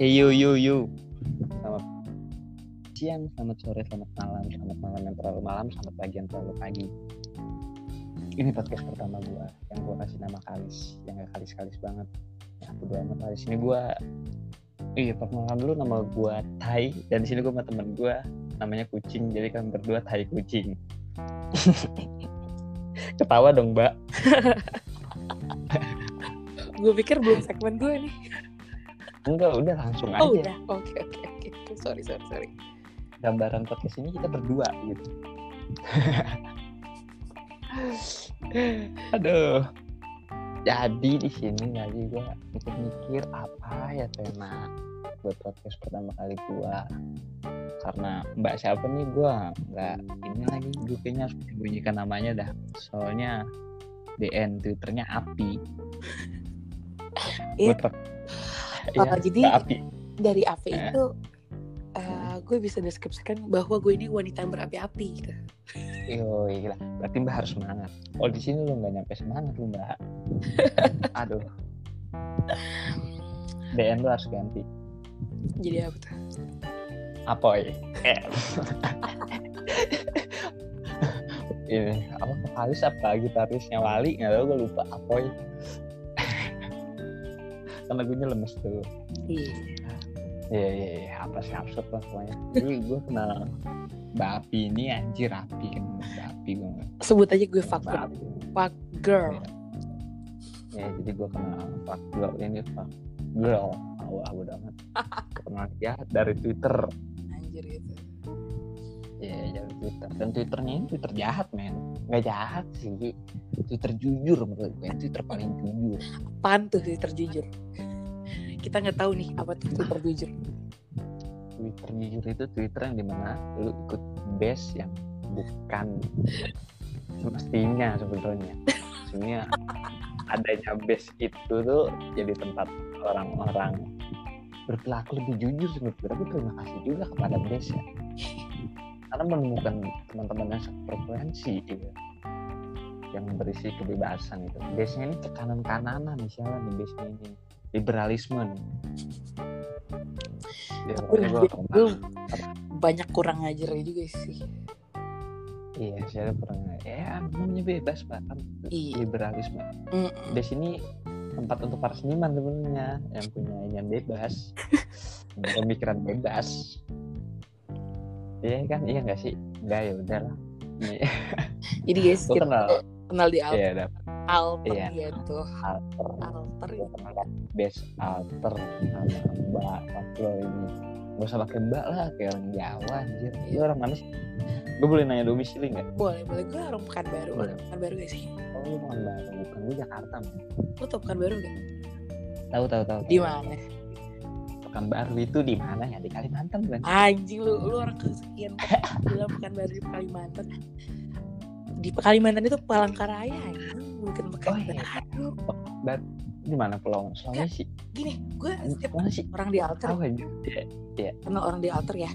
Hey you you you. Selamat siang, selamat sore, selamat malam, selamat malam yang terlalu malam, selamat pagi yang terlalu pagi. Ini podcast pertama gua yang gua kasih nama Kalis, yang gak kalis-kalis banget. Ya bodo amat lah. Di sini gua Iya, perkenalkan dulu nama gua Tai dan di sini gua sama temen gua namanya Kucing. Jadi kan berdua Tai Kucing. Ketawa dong, Mbak. gue pikir belum segmen gue nih. Enggak, udah langsung Oh aja. udah, oke oke oke. Sorry sorry sorry. gambaran podcast ini kita berdua gitu. Aduh. Jadi di sini lagi gue mikir-mikir apa ya tema buat podcast pertama kali gua karena mbak siapa nih gua nggak ini lagi gue kayaknya harus menyembunyikan namanya dah soalnya DN twitternya api Iya. Oh, Iya, jadi- api Dari AV Eh. itu eh, gue bisa deskripsikan bahwa gue ini wanita yang berapi-api gitu. Yo, gila. Berarti Mbak harus semangat. Kalau di sini lu nggak nyampe semangat lu Mbak. Aduh. DN lu harus ganti. Jadi apa tuh? Apoy. Eh. Ini apa vokalis apa gitarisnya Wali nggak tahu gue lupa Apoy. Karena gue lemes tuh. Iya. Iya iya iya apa sih absurd lah pokoknya. Jadi gue kenal Mbak Api ini anjir Api kan Mbak Api gue Sebut aja gue fuck, Api. fuck girl. ya jadi gue kenal fuck girl ini fuck girl wah udah amat kenal ya dari twitter Anjir gitu. ya dari twitter dan twitternya ini twitter jahat men nggak jahat sih. Twitter jujur menurut gue. Twitter paling jujur. Apaan tuh sih terjujur? Kita nggak tahu nih apa tuh Twitter jujur. twitter jujur itu twitter yang di mana lu ikut base yang bukan semestinya sebenarnya sebenarnya adanya base itu tuh jadi tempat orang-orang berperilaku lebih jujur gue. Tapi terima kasih juga kepada base ya karena menemukan teman-teman yang sefrekuensi gitu yang berisi kebebasan gitu base nya ini ke kanan kananan misalnya nih base nya ini liberalisme nih ya, gue banyak kurang ajarnya juga sih. Iya, saya pernah. Ya, namanya bebas, Pak. Kan Iya. Liberalisme. Mm-mm. Di sini tempat untuk para seniman sebenarnya yang punya yang bebas, pemikiran bebas. Iya kan? Iya nggak sih? Enggak ya udahlah. Iya, Jadi guys kita kenal. kenal di alter, Iya, ada alter Iya. gitu. alter. Alter Gue kenal best alter sama Mbak Faklo ini. Gak usah pakai Mbak lah, kayak orang Jawa anjir. Lu orang mana sih? Gue boleh nanya domisili nggak? boleh boleh gue orang pekan baru Boleh. pekan baru gak sih Oh, lu orang baru, bukan gue Jakarta, man. lu tau pekan baru gak Tahu tahu tahu. di mana Pekanbaru itu di mana ya? Di Kalimantan kan? anjing lu lu orang kesekian bilang pekan baru di Kalimantan di Kalimantan itu Palangkaraya anjing bukan pekan Oh, iya. Baru di mana Pulau Sulawesi? gini gue setiap Mana sih? orang di alter Tahu aja. Iya. kenal orang di alter ya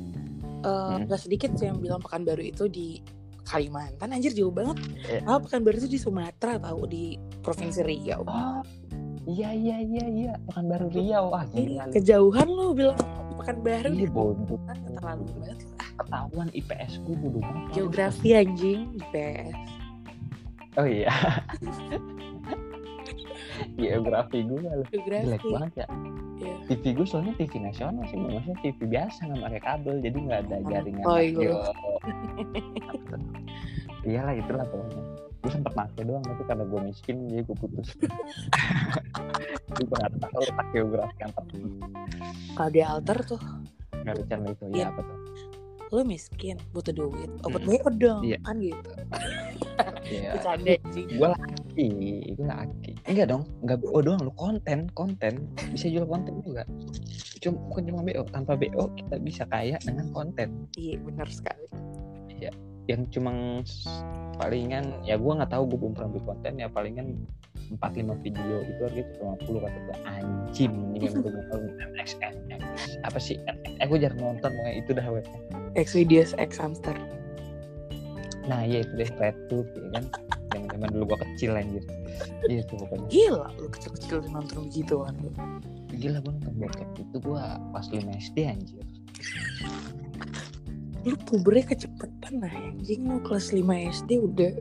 Eh, Hmm. gak sedikit sih yang bilang pekan baru itu di Kalimantan anjir jauh banget Iya. ah pekan baru itu di Sumatera tahu di provinsi Riau Oh, iya iya iya iya. Pekanbaru Riau. Wah, Ini gila. lu. kejauhan lu bilang pekan baru Iya bodoh. kan terlalu banget ah, Ketahuan IPS gue bodoh banget. geografi anjing IPS Oh iya. Geografi gue. Jelek geografi banget ya. Iya. TV gue soalnya TV nasional sih, maksudnya TV biasa nggak pakai kabel, jadi nggak ada jaringan Oh, iya. Iyalah itulah pokoknya. Gue sempet pakai doang, tapi karena gue miskin jadi gue putus. gue nggak tahu letak geografi yang tepat. kalau di alter tuh Nggak ada channel itu Iya. ya apa tuh? lu miskin butuh duit oh buat Hmm. BO dong Iya. kan gitu Iya. bercanda anjing gue laki, gue laki. Enggak dong, enggak BO doang lu konten, konten bisa jual konten juga. Cuma bukan cuma BO, tanpa BO kita bisa kaya dengan konten. iya benar sekali yang cuma palingan ya gua nggak tahu gue belum pernah bikin konten ya palingan 4-5 video itu harganya cuma 50 kata gue anjing mendingan gue nonton XNX apa sih? Eh gue jarang nonton pokoknya itu dah webnya X videos X hamster. Nah iya itu deh RedTube ya kan? Yang zaman dulu gua kecil anjir. Gitu pokoknya. Gila lu kecil-kecil nonton begitu kan lu gila gue nonton bokep itu gue pas 5 SD anjir lu pubernya kecepetan lah anjing. Lu kelas 5 SD udah.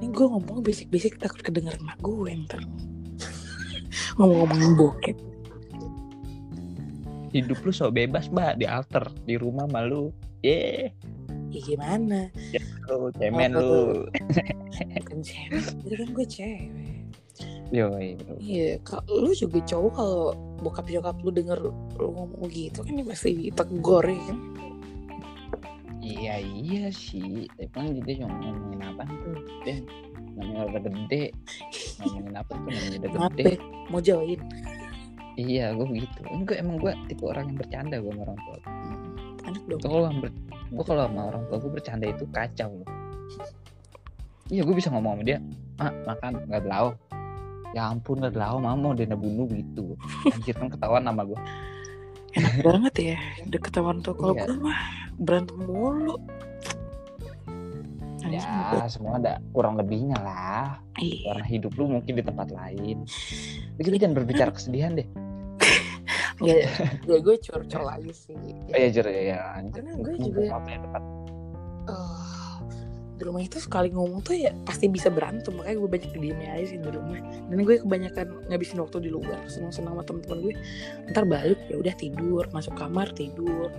Ini gue ngomong basic-basic takut kedenger mak gue ntar. Ngomong-ngomongin bokep. Hidup lu so bebas mbak. Di alter di rumah malu ye ya gimana? Lu cemen Oh, lu. bukan cewek jadi kan gue cewek. Yoi bro. iya kak lu juga cowok kalau bokap nyokap lu denger lu ngomong gitu kan dia pasti tegur ya kan iya iya sih. Tapi kan kita cuma ngomongin apa tuh? Dan namanya udah gede. Ngomongin apa tuh? Namanya udah gede. Mau join? Iya gue begitu enggak emang gue tipe orang yang bercanda gue sama orang tua. Anak dong. Kalau ber... gue kalau sama orang tua gue bercanda itu kacau loh. Iya gue bisa ngomong sama dia ah makan nggak belau ya ampun nggak belau mama mau dia bunuh gitu. Anjir kan ketahuan nama gue enak banget ya deket sama orang tua. Kalau Iya. gue mah berantem mulu. Ya semua ada kurang lebihnya lah. Iya. Karena hidup lu mungkin di tempat lain. Kita jangan berbicara kesedihan deh. Nggak, ya gue curcol aja sih. Oh iya jujur ya, ya anjir. Karena gue juga- waktu yang tepat di rumah itu sekali ngomong tuh ya pasti bisa berantem. Makanya gue banyak diemnya aja sih di rumah. Dan gue kebanyakan ngabisin waktu di luar senang-senang sama teman-teman gue. Ntar balik ya udah tidur masuk kamar tidur.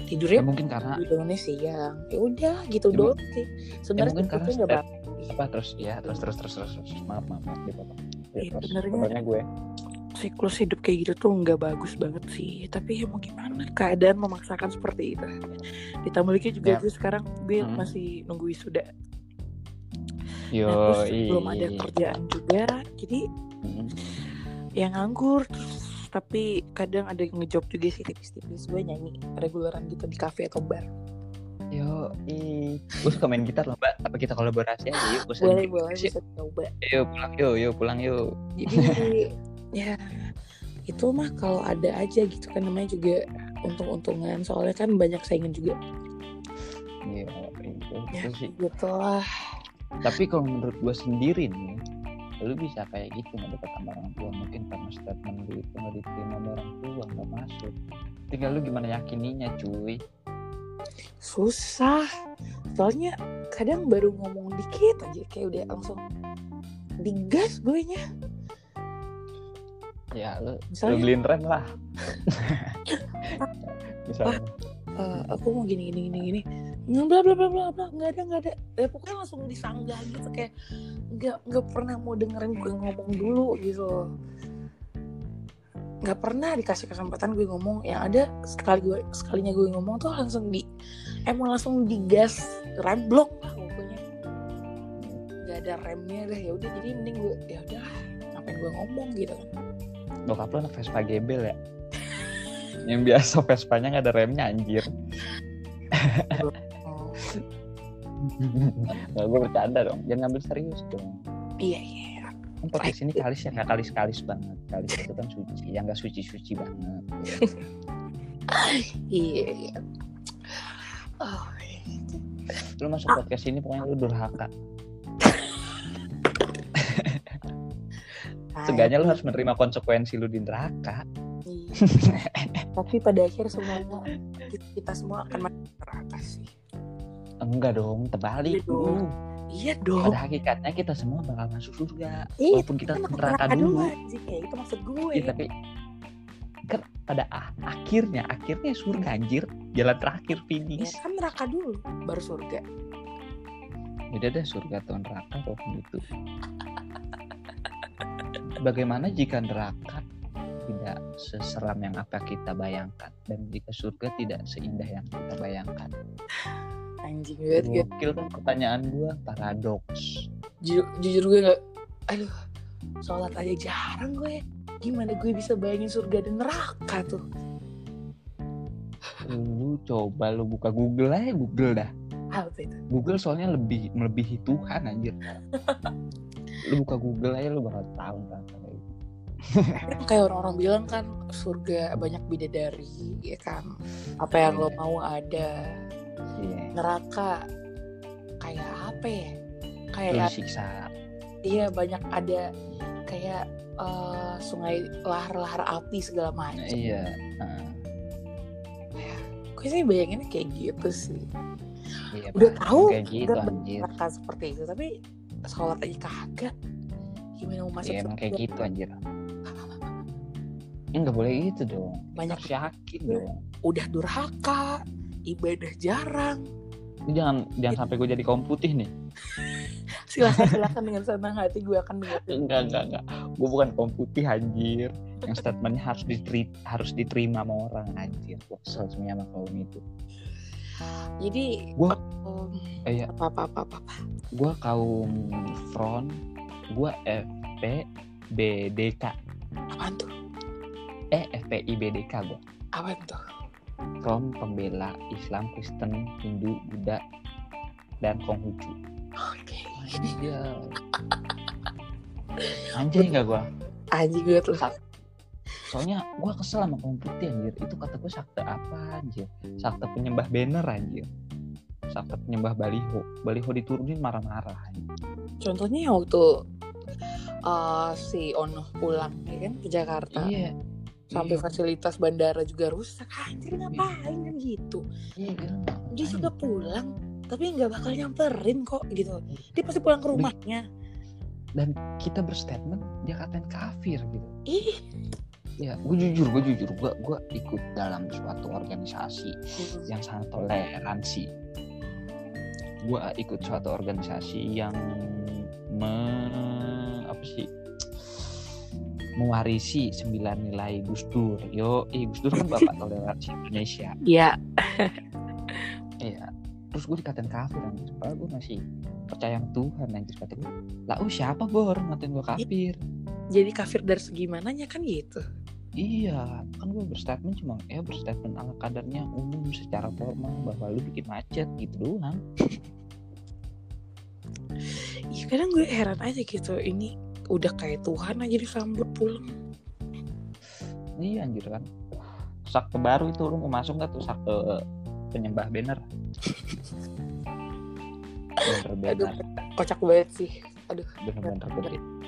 Ya tidurnya mungkin karena bangunnya siang. Ya udah gitu Ya, doang sih. Sebenarnya mungkin karena itu nggak apa terus ya terus terus terus terus, terus. maaf maaf maaf ya, terus. benernya. sebenarnya gue siklus hidup kayak gitu tuh nggak bagus banget sih. Tapi ya mau gimana? Keadaan memaksakan seperti itu. Ditambah lagi juga Ya. gue sekarang gue Hmm. masih nunggu wisuda. Yo Nah, terus belum ada kerjaan juga jadi yang nganggur terus. Tapi kadang ada yang ngejob juga sih tipis-tipis. Gue nyanyi reguleran gitu di kafe atau bar. Yo i gue suka main gitar loh mbak. Apa kita kolaborasi aja yuk boleh bikin boleh bisa coba. Yuk pulang yuk yuk pulang yuk. Jadi ya itu mah kalau ada aja gitu kan namanya juga untung-untungan soalnya kan banyak saingan juga Iya, itu, ya itu sih. gitu lah Tapi kalau menurut gue sendiri nih, lu bisa kayak gitu nggak dekat sama orang tua mungkin karena statement lu itu nggak diterima sama orang tua nggak masuk. Tinggal lu gimana yakininya, cuy. susah soalnya kadang baru ngomong dikit aja kayak udah langsung digas gue nya Ya lu, lu misalnya beliin rem lah. Misalnya. "Eh, aku mau gini gini gini gini. Bla bla bla bla bla. Nggak ada nggak ada. Ya pokoknya langsung disanggah gitu kayak nggak nggak pernah mau dengerin gue ngomong dulu gitu nggak pernah dikasih kesempatan gue ngomong. Yang ada sekali gue sekalinya gue ngomong tuh langsung di emang langsung digas rem blok lah pokoknya. Nggak ada remnya deh. Ya udah jadi mending gue ya udah ngapain gue ngomong gitu kan Bokap lu anak Vespa gebel ya. Yang biasa Vespanya nggak ada remnya anjir. Nggak gue bercanda dong. Jangan ngambil serius dong. iya iya Kan podcast ini kalis ya kalis-kalis banget. Kalis itu kan suci, yang nggak suci-suci banget. iya iya oh, Lu masuk podcast ini pokoknya lu durhaka. Seenggaknya lu harus menerima konsekuensi lu di neraka. Iya. Tapi pada akhir semuanya kita- semua akan neraka sih. Enggak dong, terbalik Iya dong. dulu. Iya dong. Pada hakikatnya kita semua bakal masuk surga. Iya, Walaupun kita aku neraka dulu. anjing ya itu maksud gue. Iya, tapi kan pada a- akhirnya, akhirnya surga anjir. Jalan terakhir Ya finish. kan neraka dulu baru surga. Beda deh surga atau neraka kok gitu. Bagaimana jika neraka tidak seseram yang apa kita bayangkan dan jika surga tidak seindah yang kita bayangkan? Anjing banget gue. Gokil kan pertanyaan gua paradoks. Jujur, jujur gue gak aduh sholat aja jarang gue gimana gue bisa bayangin surga dan neraka tuh Lu coba lu buka Google aja Google dah. apa itu Google soalnya lebih melebihi Tuhan anjir. lu buka Google aja lu bakal tahu kan. Kan kayak orang-orang bilang kan surga banyak bidadari ya kan apa yang lo mau ada Iya. neraka kayak apa ya kayak disiksa. iya banyak ada kayak eh, sungai lahar-lahar api segala macam. iya Heeh. Gue sih bayanginnya kayak gitu sih. iya Udah tahu kayak gitu udah anjir neraka seperti itu, tapi sholat aja kagak. Gimana mau masuk Iya emang kayak gitu anjir. Ini nggak boleh gitu dong. Banyak harus yakin Iya. dong. Udah durhaka, ibadah jarang. Lu jangan jangan sampai gue jadi kaum putih nih. Silakan silakan dengan senang hati gue akan enggak enggak enggak. Gue bukan kaum putih anjir. Yang statementnya harus diterima harus diterima sama orang anjir. Gue kesel semuanya sama kaum itu Jadi Gua- um, eh, iya. apa apa apa apa. apa. gue kaum front gue FP BDK Apaan tuh? eh FPI BDK gue Apaan tuh? Front pembela Islam Kristen Hindu Buddha dan Konghucu Oke. Iya. Anjay nggak gua? Anjing gue tuh. Soalnya gua kesel sama kaum putih anjir. Itu kata gua sakta apa anjir? Sakta penyembah banner anjir. Sakta penyembah baliho. Baliho diturunin marah-marah. Contohnya waktu uh, si Ono pulang ya kan ke Jakarta. Iya. Sampai Iya. fasilitas bandara juga rusak. Anjir ngapain kan gitu. Iya. Dia juga pulang tapi nggak bakal nyamperin kok gitu. Dia pasti pulang ke rumahnya. Dan kita berstatement dia katain kafir gitu. Ih. Gue jujur, gue jujur, gue gue ikut dalam suatu organisasi yang sangat toleransi. Gue ikut suatu organisasi yang me, apa sih mewarisi sembilan nilai Gus Dur. Yo, eh, Gus Dur kan bapak toleransi Indonesia. Iya. Iya. Terus gue dikatain kafir anjir. Padahal gue masih percaya sama Tuhan anjir kata gue. Lah, oh siapa bor ngatain gue kafir? Jadi kafir dari segi mananya kan gitu. Iya, kan gue berstatement cuma ya berstatement ala kadarnya umum secara formal bahwa lu bikin macet gitu doang. Iya kadang gue heran aja gitu. Ini udah kayak Tuhan aja disambut pulang. Iya anjir kan. Sakte baru itu lu mau masuk nggak tuh sakte penyembah banner? Aduh, banner, kocak banget sih. Aduh. bener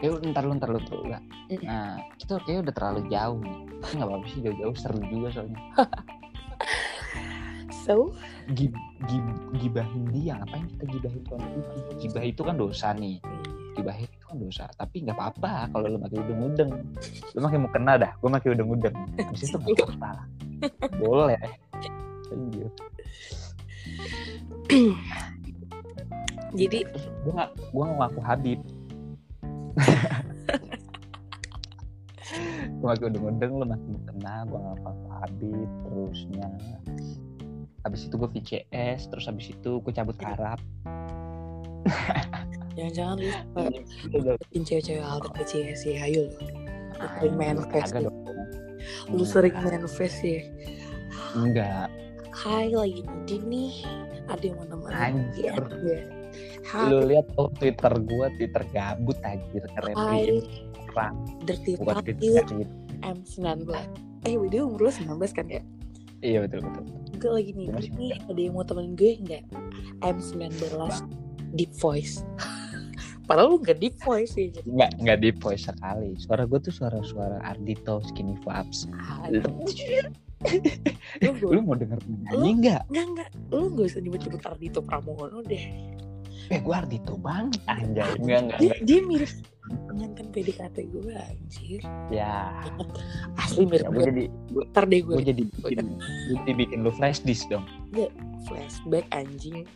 Ya udah, ntar lu ntar lu tuh enggak. Mm. Nah kita kayak udah terlalu jauh nih. Tapi nggak apa-apa sih jauh-jauh seru juga soalnya. So, Gib, gib, gibahin dia ngapain kita gibahin putih? Gibah itu kan dosa nih. Gibahin itu kan dosa. Tapi nggak apa-apa kalau lu makin udeng-udeng. Lu makin mau kena dah. Gue makin udeng-udeng. Habis itu nggak apa-apa. Boleh. Anjir. jadi gue nggak gue ngaku Habib. Gue makin udeng-udeng lu makin mau kena. Gue ngaku Habib. Terusnya habis itu gue VCS terus habis itu gue cabut Arab jangan-jangan lu bikin cewek-cewek alter ke CS ya, ayo lu. Sering. Kagak dong. Lu sering manifest ya. Enggak. Hai lagi ngide nih. Ada yang mau nemenin. Anjir. Ya. Lu lihat tuh Twitter gua, Twitter gabut anjir nge-replyin orang Dirty tweet. M19. Eh, video umur lu 19 kan ya? Iya betul betul. Gue lagi nih, masih nih ada yang mau temenin gue enggak? M19 deep voice. Padahal lu gak deep voice sih. Enggak enggak di voice sekali. Suara gua tuh suara-suara Ardito Skinny Fabs. Lu Lu mau denger nyanyi enggak? Enggak, enggak. Lu gak usah nyebut-nyebut Ardito Pramono deh. Eh gua Ardito banget anjay. Enggak enggak Dia, enggak. dia mirip mantan PDKT gue anjir. Ya. Asli mirip Ya gue. jadi gua, Ntar deh gue gua jadi bikin, gua jadi bikin lu flash disk dong. flashback anjing.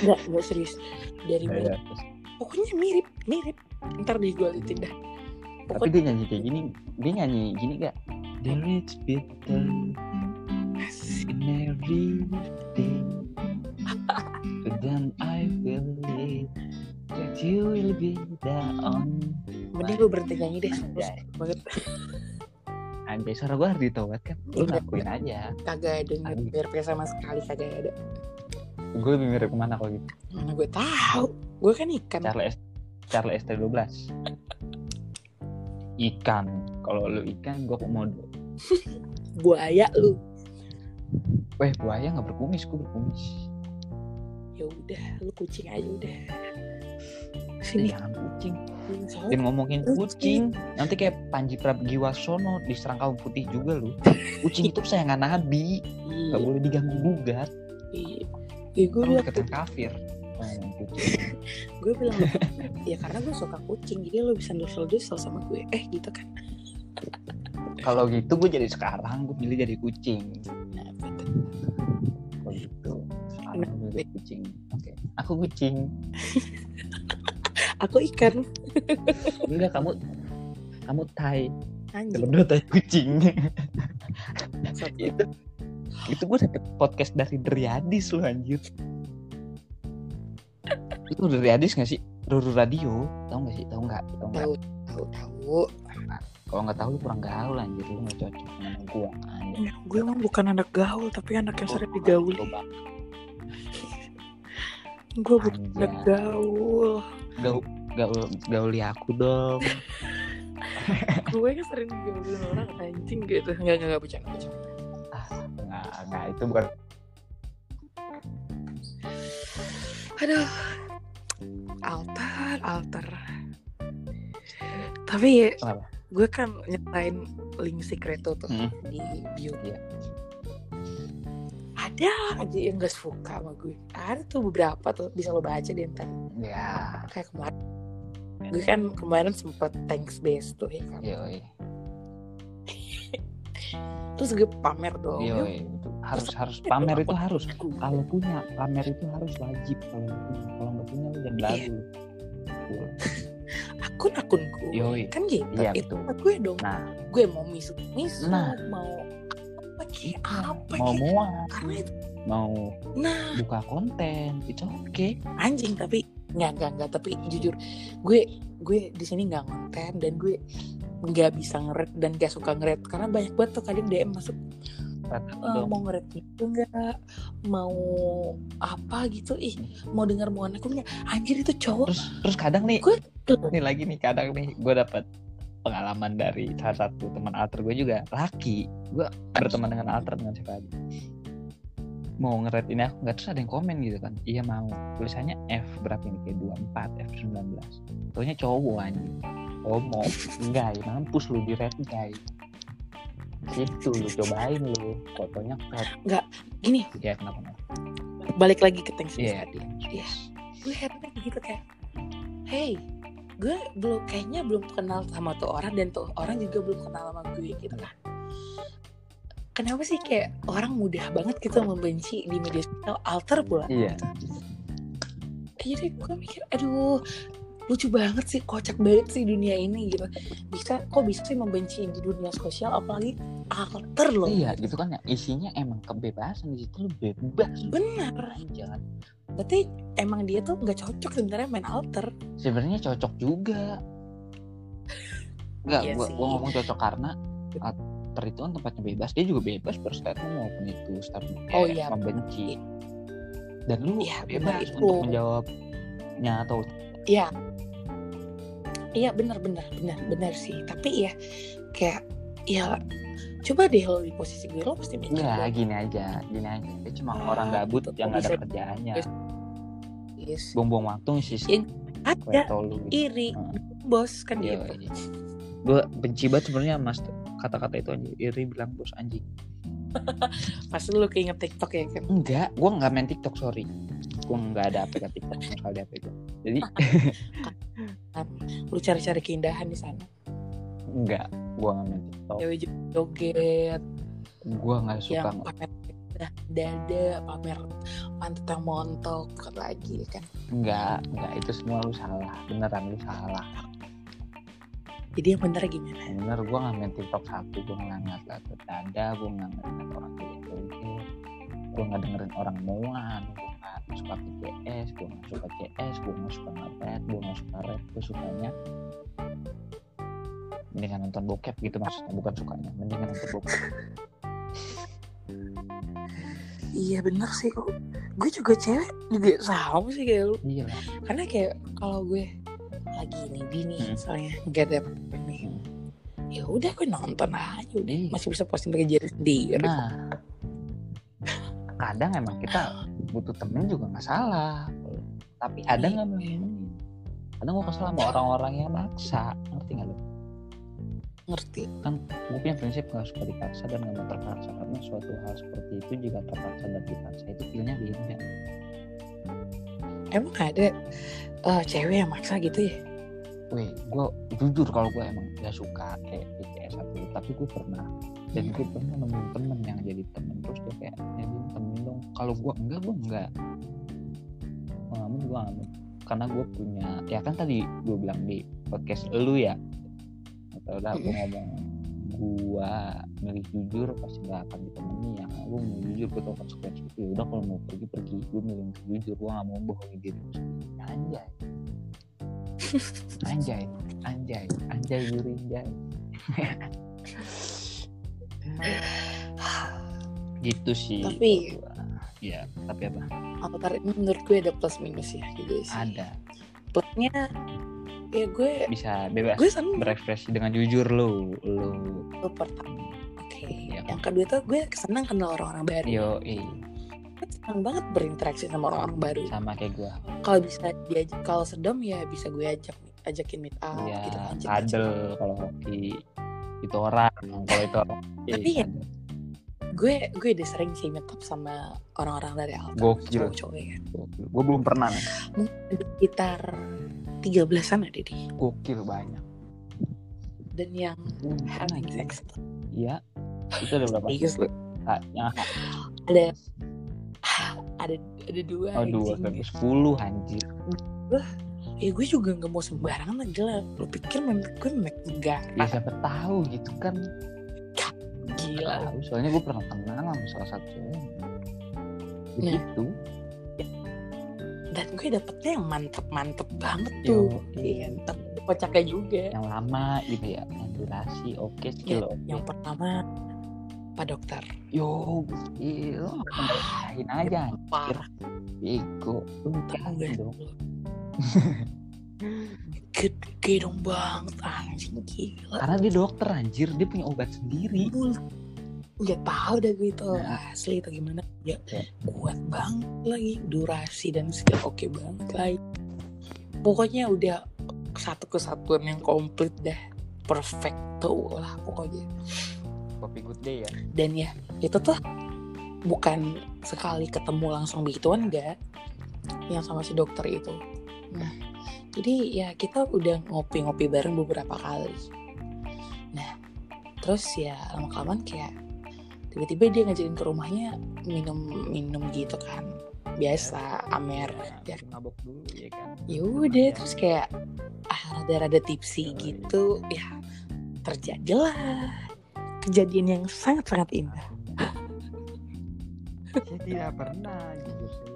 Enggak, enggak serius. Dari Iya. mirip. Pokoknya mirip, mirip. Ntar deh gue liatin dah. Tapi Pokoknya dia nyanyi kayak gini, dia nyanyi gini gak? There is bitter in every Then I will live that you will be the on. mending lu berhenti nyanyi deh. Banget anjay suara gue harus ditawat kan? Lu ngakuin aja. kagak ada mirip sama sekali kagak ada. Gue lebih mirip ke mana kalau gitu? Mana gue tahu. Gue kan ikan. Charlie S Charlie ST12 Ikan Kalau lu ikan gue komodo Buaya lu. Weh buaya gak berkumis Gue berkumis Ya udah, lu kucing aja udah. Si sini. jangan kucing. Soalnya jangan ngomongin Kucing. kucing nanti kayak Panji Pragiwaksono diserang kaum putih juga lu. Kucing itu kesayangan nabi. Nggak boleh diganggu gugat. Iya. Iya, gue bilang kafir gue bilang ya karena gue suka kucing jadi lo bisa dusel-dusel sama gue. Eh gitu kan. Kalau gitu gue jadi sekarang gue pilih jadi kucing. Nah, betul. Gue kucing. Oke. Aku kucing. Aku ikan. Enggak kamu kamu tai anjing. Berdua tai kucing. Itu itu gue dapet podcast dari Driadis lu anjir. Itu Driadis gak sih? Ruru Radio. Tahu gak sih? Tahu nggak? Tahu nggak? Tahu tahu tahu. Kalau nggak tahu lu kurang gaul anjir. Lu nggak cocok sama anjir gue emang bukan anak gaul tapi anak yang sering digauli gue bukan gaul. Gaul gaul gauli aku dong. Gue yang sering digaulin orang anjing gitu. Nggak nggak bercanda bercanda. Nggak nggak itu bukan. Aduh. Altar altar tapi Kenapa? gue kan nyetain link secreto tuh Hmm. di bio Iya. Ada aja yang gak suka sama gue. Ada tuh beberapa tuh bisa lo baca deh ntar. Ya kayak kemarin gue kan kemarin sempet thanks base tuh ya kan? Yoi. Terus gue pamer dong. Yoi harus harus pamer itu harus. kalau punya pamer itu harus wajib. Kalau punya kalau nggak punya lu jangan lagu. Betul. akun akun gue. Yoi. kan gitu. Iya, itu gue dong. Nah. Gue mau misu misu Nah. mau kayak apa mau kayak muat karena itu. Mau nah. buka konten itu oke anjing tapi nggak nggak nggak tapi jujur gue gue di sini nggak konten dan gue nggak bisa ngeret dan gak suka ngeret karena banyak banget tuh kadang DM masuk Rata "Eh, dong. mau ngeret gitu nggak? Mau apa gitu? Ih mau dengar mau aku anjir itu cowok. Terus terus kadang nih gue ini lagi nih kadang nih gue dapat pengalaman dari salah satu teman alter gue juga laki. Gue berteman dengan alter dengan siapa aja. Mau ngeret ini aku nggak terus ada yang komen gitu kan. Iya mau. Tulisannya F berapa ini? Kayak 24 F 19 Taunya cowok anjing. Homo enggak mampus lu di red guy itu lu cobain lu. Fotonya fat gini. Ya kenapa nggak? Balik lagi ke thanks. Iya tadi Iya. gue heran gitu kayak hey gue belum kayaknya belum kenal sama tuh orang dan tuh orang juga belum kenal sama gue gitu kan. Kenapa sih kayak orang mudah banget gitu membenci di media sosial alter pula iya. jadi gue mikir aduh lucu banget sih kocak banget sih dunia ini gitu. Bisa kok bisa sih membenci di dunia sosial apalagi alter loh. Iya gitu kan ya. Isinya emang kebebasan di situ lu bebas benar. jangan berarti emang dia tuh nggak cocok sebenarnya main alter. Sebenarnya cocok juga. Enggak, Iya gua, sih. gua ngomong cocok karena alter itu kan tempatnya bebas. Dia juga bebas berstatement maupun itu statement Oh, iya. membenci. dan lu Iya, bebas itu. untuk menjawabnya atau Iya. Iya benar benar benar benar sih. Tapi ya kayak ya coba deh lo di posisi gue lo pasti mikir dong. gini aja gini aja dia cuma Ah, orang gabut gitu. yang nggak ada kerjaannya Yes. Buang-buang waktu sih Ya, ada kue lu gitu. iri Hmm. bos kan Iya, gitu. iya. gue benci banget sebenarnya mas kata-kata itu aja iri bilang bos anjing Pasti lo keinget TikTok ya kan. enggak gue nggak main tiktok sorry gue nggak ada apk tiktok sama sekali hp gue jadi Lu cari-cari keindahan di sana. enggak gue nggak main tiktok. Cewek joget. Gue nggak suka yang pamer dada, dada, pamer pantat yang montok lagi kan. enggak enggak. Itu semua lu salah. Beneran lu salah. Jadi yang bener gimana? bener gue nggak main tiktok satu. Gue nggak ngeliat dada gue nggak ngeliat orang joget gue nggak dengerin orang muan gue nggak suka PCS gue nggak suka CS gue nggak suka nge-rap gue nggak suka rap gue sukanya mendingan nonton bokep gitu maksudnya bukan sukanya mendingan nonton bokep Iya bener sih kok. Gue juga cewek juga sama sih kayak lu. iya lah karena kayak kalau gue lagi nih bini Hmm. soalnya nggak ada ini ya udah gue nonton aja udah Iya. masih bisa posting pakai jari sendiri nah kadang emang kita butuh temen juga nggak salah. Tapi ada Iya. nggak mau nemenin? Kadang gue kesel sama orang-orang yang maksa. Ngerti nggak lo ngerti. Kan gue punya prinsip nggak suka dipaksa dan nggak mau terpaksa. Karena suatu hal seperti itu jika terpaksa dan dipaksa itu feelnya beda. Emang ada eh, cewek yang maksa gitu ya? Weh, gue jujur kalau gue emang gak suka kayak BTS satu tapi gue pernah dan gue pernah nemuin temen yang jadi temen. Terus dia kayak dong kalau gue enggak gue enggak. Ngamun gue ngamun karena gue punya ya kan tadi gue bilang di podcast lu ya. Atau udah gue ngomong gue milih jujur pasti gak akan ditemani yang gue mau jujur gue tau konsekuensi itu. Ya udah kalau mau pergi pergi. Gue milih jujur gue gak mau bohongin diri anjay. Anjay. Anjay. Anjay Yuri anjay. Gitu sih. Tapi- gua. Ya tapi apa? Avatar ini menurut gue ada plus minus ya gitu sih. Ada. Plusnya ya gue bisa bebas gue seneng berekspresi dengan jujur lo lo Itu pertama oke. Iya. yang kedua tuh gue seneng kenal orang-orang baru. Yo Gue seneng banget berinteraksi sama orang-orang baru. sama kayak gua. Kalau bisa diajak kalau sedom ya bisa gue ajak ajakin meet up ya gitu kan kadel kalau hoki itu orang kalau itu orang Tapi ya, gue gue udah sering sih meet up sama orang-orang dari Alta Gokil. cowok-cowok ya gue belum pernah nih. Sekitar 13an ada deh gokil banyak. Dan yang having gila. sex iya. Itu ada berapa? Iya, lu. Ah, yang ada ada ada dua oh dua sampai sepuluh anjir. Ya gue juga nggak mau sembarangan lah gila. Lo pikir memek gue memek negara ya siapa tahu gitu kan gila. Tahu soalnya gue pernah kenal sama salah satu cewek. Nah. begitu. Dan gue dapetnya yang mantep-mantep banget tuh. iya. Tapi kocaknya juga. Yang lama gitu ya. Yang durasi oke Ya, skill oke. yang pertama pak dokter. Yo gila ngapain aja parah. Ego lu dong gede dong banget anjing gila. Karena dia dokter anjir. Dia punya obat sendiri. Nggak tahu dah gue itu Nah. asli atau gimana. Ya Ya. kuat banget lagi durasi dan segala oke banget lagi. Pokoknya udah satu kesatuan yang komplit dah. Perfecto lah pokoknya. Kopi good day ya. Dan ya itu tuh bukan sekali ketemu langsung begituan enggak. Yang sama si dokter itu. Nah jadi ya kita udah ngopi-ngopi bareng beberapa kali. Nah terus ya lama kelamaan kayak tiba-tiba dia ngajakin ke rumahnya minum minum gitu kan. Biasa amer. Ya mabok dulu ya kan? Ya udah terus kayak ah rada-rada tipsi gitu. Ya terjadilah. Kejadian yang sangat-sangat indah. Saya tidak pernah jujur saya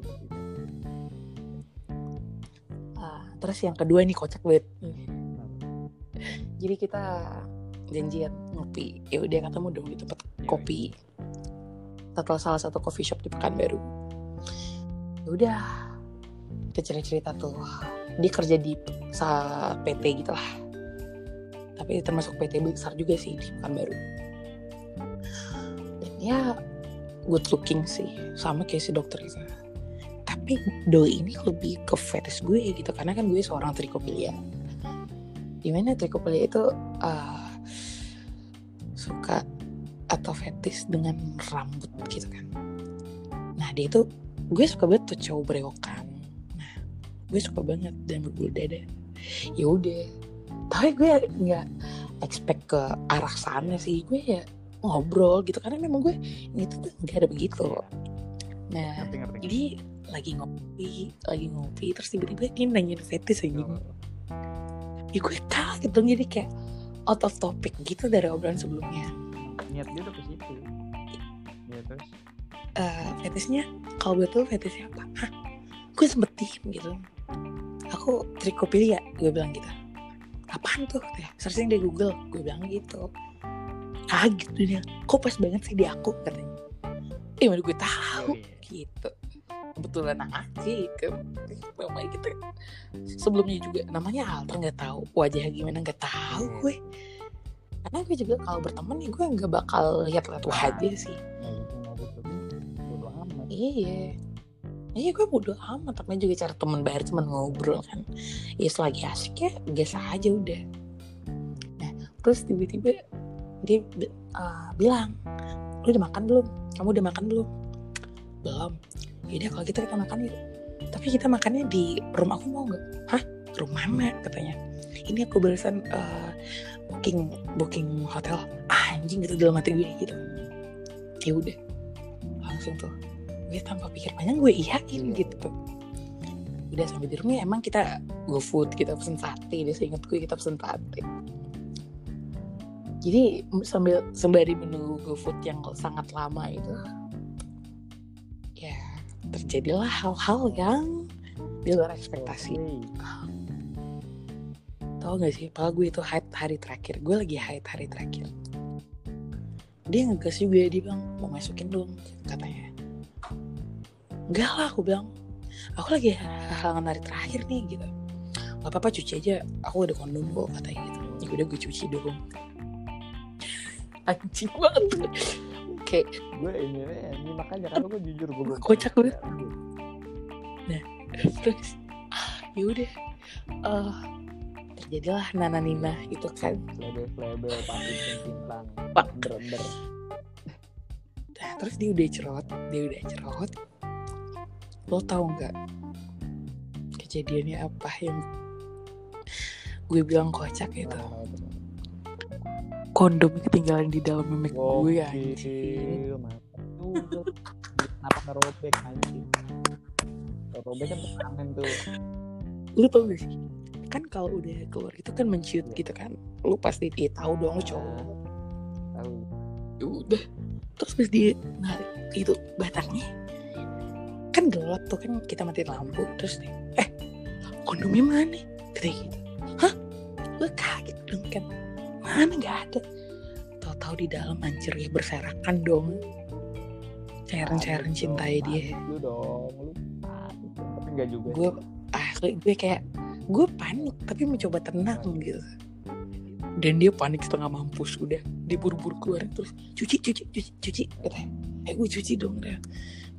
Ah, terus yang kedua nih kocak banget. Jadi kita janjian ngopi. Ya udah ketemu dong di tempat kopi. setelah salah satu coffee shop di Pekanbaru. Ya udah kita cerita-cerita tuh. Dia kerja di sa PT gitu lah. Tapi termasuk PT besar juga sih di Pekanbaru. Dan ya good looking sih. Sama kayak si dokter itu tapi doi ini lebih ke fetish gue gitu karena kan gue seorang trikopilia di mana trikopilia itu uh, suka atau fetish dengan rambut gitu kan. Nah dia itu gue suka banget tuh cowok berewokan. Nah gue suka banget dan berbulu dada ya udah. Tapi gue nggak expect ke arah sana sih. Gue ya ngobrol gitu karena memang gue ini tuh nggak ada begitu. Nah ngerti ngerti. jadi lagi ngopi lagi ngopi terus tiba-tiba dia nanyain fetish aja ya gue kaget dong jadi kayak out of topic gitu dari obrolan sebelumnya. Niat dia udah ke situ ya terus? Eh fetishnya? Kalau betul fetishnya apa? Hah? gue sempet diem gitu. Aku trikopilia gue bilang gitu. Apaan tuh? Ya searching di Google gue bilang gitu. Kaget dia. Kok pas banget sih di aku katanya. Eh mana gue tahu gitu kebetulan aja gitu namanya gitu sebelumnya juga namanya Alter nggak tahu. Wajahnya gimana nggak tahu gue. Karena gue juga kalau berteman ya gue nggak bakal lihat lihat wajah sih. gitu bodo amat. Iya. Iya gue bodo amat. Tapi juga cara temen baru temen ngobrol kan. Ya selagi asik ya Biasa aja udah. Nah terus tiba-tiba Dia uh, bilang Lu udah makan belum? Kamu udah makan belum? Belum Yaudah kalau gitu kita makan yuk Tapi kita makannya di rumah aku mau gak? Hah? Rumah mana? Katanya Ini aku barusan uh, Booking Booking hotel ah, Anjing gitu dalam hati gue gitu Ya udah Langsung tuh gue tanpa pikir panjang gue iyain Iya. gitu udah sampai di rumah emang kita go food kita pesen sate deh seingat gue kita pesen sate jadi sambil sembari menunggu go food yang sangat lama itu ya terjadilah hal-hal yang di luar ekspektasi. Tau gak sih padahal gue itu haid hari terakhir. Gue lagi haid hari terakhir. Dia ngegas juga dia bilang mau masukin dong katanya. Enggak lah aku bilang. Aku lagi halangan hari terakhir nih gitu. Gak apa-apa cuci aja. Aku ada kondom kok katanya gitu. Ya udah gue cuci dong anjing banget kayak gue ini ini makanya kan gue jujur gue belum Kocak gue. Nah, terus ya udah eh, terjadilah Nana Nina itu kan Flebe flebe pasti cincang Pak. Nah, terus dia udah cerot, dia udah cerot. Lo tau nggak kejadiannya apa yang gue bilang kocak itu? Kondom ketinggalan di dalam memek gue anjing. Mantap juga. Kenapa ngerobek anjing? Robek kan tangan tuh. Lu tau gak sih? Kan kalau udah keluar itu kan menciut gitu kan. Lu pasti dia tahu dong cowok. Tahu. Ya udah. Terus pas dia narik itu batangnya. Kan gelap tuh kan kita matiin lampu. Terus dia, eh kondomnya mana? Katanya gitu. Hah? Gue kaget dong kan. Mana gak ada. Tahu-tahu di dalam anjir ya berserakan dong. Cairan-cairan cintai dia. Lu dong, lu. Tapi enggak juga. Gue asli gue kayak gue panik tapi mencoba tenang gitu. Dan dia panik setengah mampus udah dia buru-buru keluar terus cuci cuci cuci cuci katanya. Eh gue cuci dong udah.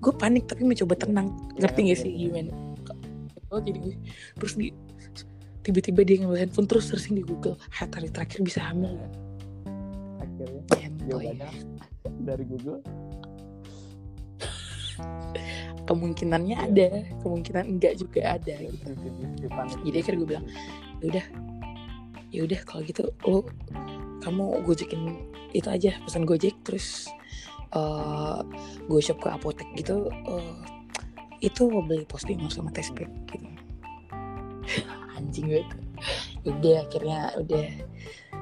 Gue panik tapi mencoba tenang. Ngerti gak sih gimana? Oh jadi gue terus di tiba-tiba dia ngambil handphone terus searching di Google hari terakhir bisa hamil? Akhirnya Entoy. jawabannya dari Google. Kemungkinannya ada, kemungkinan enggak juga ada gitu. Fifty-fifty panik. jadi akhirnya gue bilang ya udah ya udah kalau gitu lo kamu gojekin itu aja pesan gojek terus eh gue shop ke apotek gitu eh, itu mau beli postingan sama tespek gitu anjing gue. Itu udah akhirnya udah.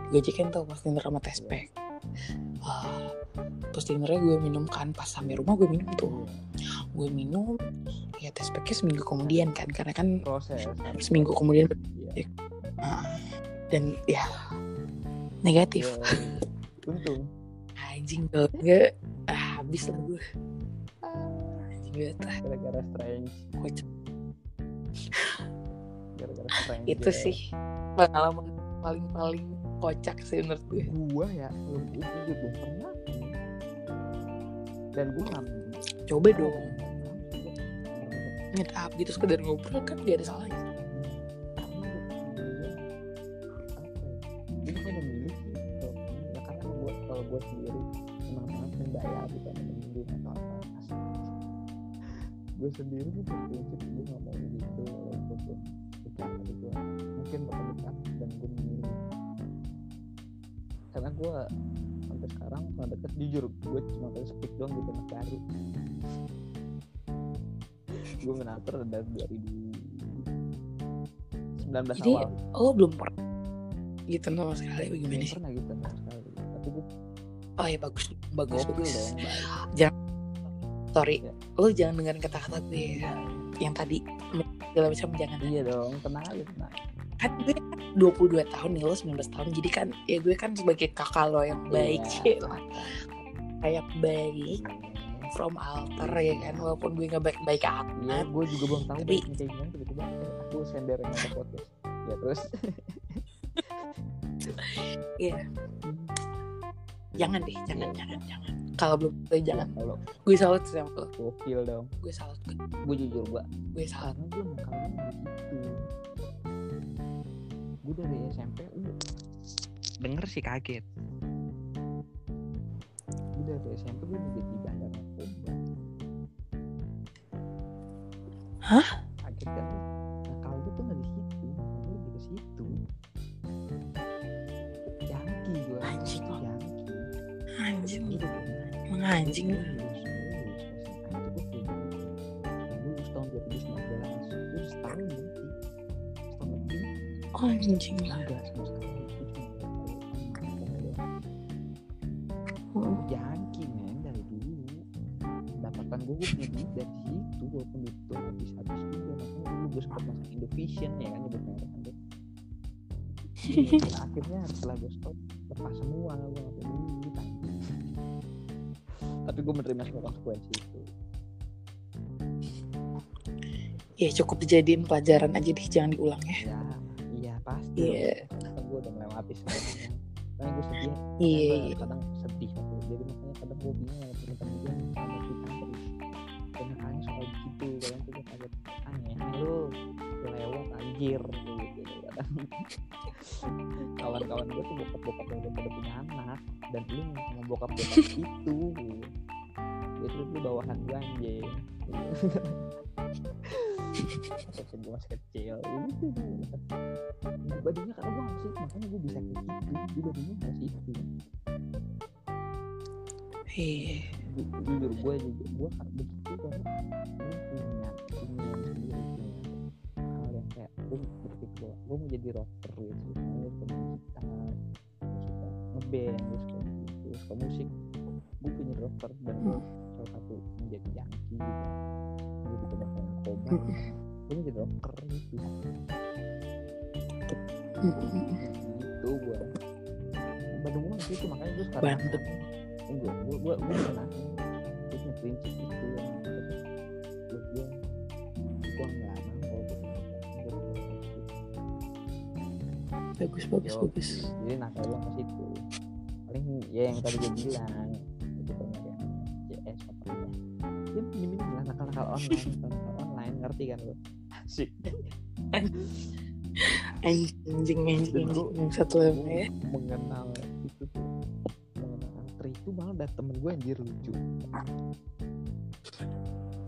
Gojekin tuh postingan sama tespek uh, postingannya gue minum kan pas sampai rumah gue minum tuh. Gue minum ya tespeknya seminggu kemudian kan karena kan proses. seminggu kemudian Iya. Ah, dan ya negatif. Ya, untung. Anjing kalau enggak ah, habis lah gue. Anjing banget lah gara-gara strange gara-gara itu sih pengalaman paling paling kocak sih menurut gue. Gua ya belum gue jujur belum pernah. Dan gue nggak coba dong. Meet up gitu sekedar ngobrol kan gak ada salahnya. Ini kan udah milih sih kalau- ya karena gue kalau gue sendiri emang banget membayar bukan menunggu atau apa gue sendiri gue berprinsip gue nggak mau gitu walaupun gue dekat gitu. Mungkin bakal dekat dan gue memilih. Karena gue sampai sekarang kalau deket jujur gue cuma kali speak doang gitu anak baru gue menaker dari 2019 Jadi, awal. oh belum pernah gitu sama sekali bagaimana sih? Pernah gitu sama sekali tapi gue oh ya bagus bagus gokil bagus. dong. Baik. sorry. Ya. lo jangan dengerin kata-kata gue ya. Yang tadi segala macam jangan iya dong tenang aja tenang kan gue kan 22 tahun nih lo 19 tahun jadi kan ya gue kan sebagai kakak lo yang baik Iya. Cil. kayak baik from altar ya kan walaupun gue nggak baik-baik Iya, amat gue juga belum tahu Tapi- gimana tiba-tiba aku sender yang ada podcast. Ya terus Iya. Jangan deh jangan Iya. jangan jangan. Kalau belum boleh jangan. Kalau gue salut sama lo. gokil dong. Gue salut gue, gue jujur gue gue salut. Karena gue nakalnya begitu gue dari SMP udah denger sih kaget. Gue dari SMP gue udah jadi bandar narkoba Hah? kaget kan beberapa doang. Hmm. jangki men dari dulu. Pendapatan gue punya duit dari situ walaupun itu habis habis juga. Makanya gue sempat masuk Indovision ya kan nyebut merek kan akhirnya setelah gue stop lepas semua tapi gue menerima semua konsekuensi itu. Ya cukup dijadiin pelajaran aja deh jangan diulang ya. Ya iya pasti. Iya. Karena gue udah melewati semuanya makanya gue sedih. Iya Kadang- kadang sedih aku jadi makanya kadang gue bingung sama temen-temen gue sama kita terus banyak hanya soal gitu kadang tuh gue kaget aneh lu lewat anjir gitu kadang kawan-kawan gue tuh bokap-bokap yang udah pada punya anak dan lu sama bokap-bokap itu itu lu bawahan gue anjing Waktu gue masih kecil. Dibandingnya karena gue harus itu makanya gue bisa kayak gitu. Dibandingnya harus itu. Iya. Ju- jujur gue juga gue kan begitu karena gue punya punya sendiri hal yang kayak gue berpikir bahwa gue mau jadi rocker gitu. Gue suka gitar gue suka ngeband gue suka gitu gue suka musik. Gue punya rocker dan gue salah satu menjadi jangki gitu. Gue juga main narkoba gue menjadi rocker gitu. Gitu gue Bandung gue gitu makanya gue sekarang Bandung. ini gue gue gue gue tenang gue punya prinsip itu yang terus buat gue gue nggak mau gue bagus bagus bagus. jadi nakal gue ke situ paling ya yang tadi gue bilang minim lah nakal nakal online nakal nakal online ngerti kan lo asik. Anjing anjing anjing yang satu level ya. mengenal itu tuh. Mengenal antri itu malah dari temen gue anjir lucu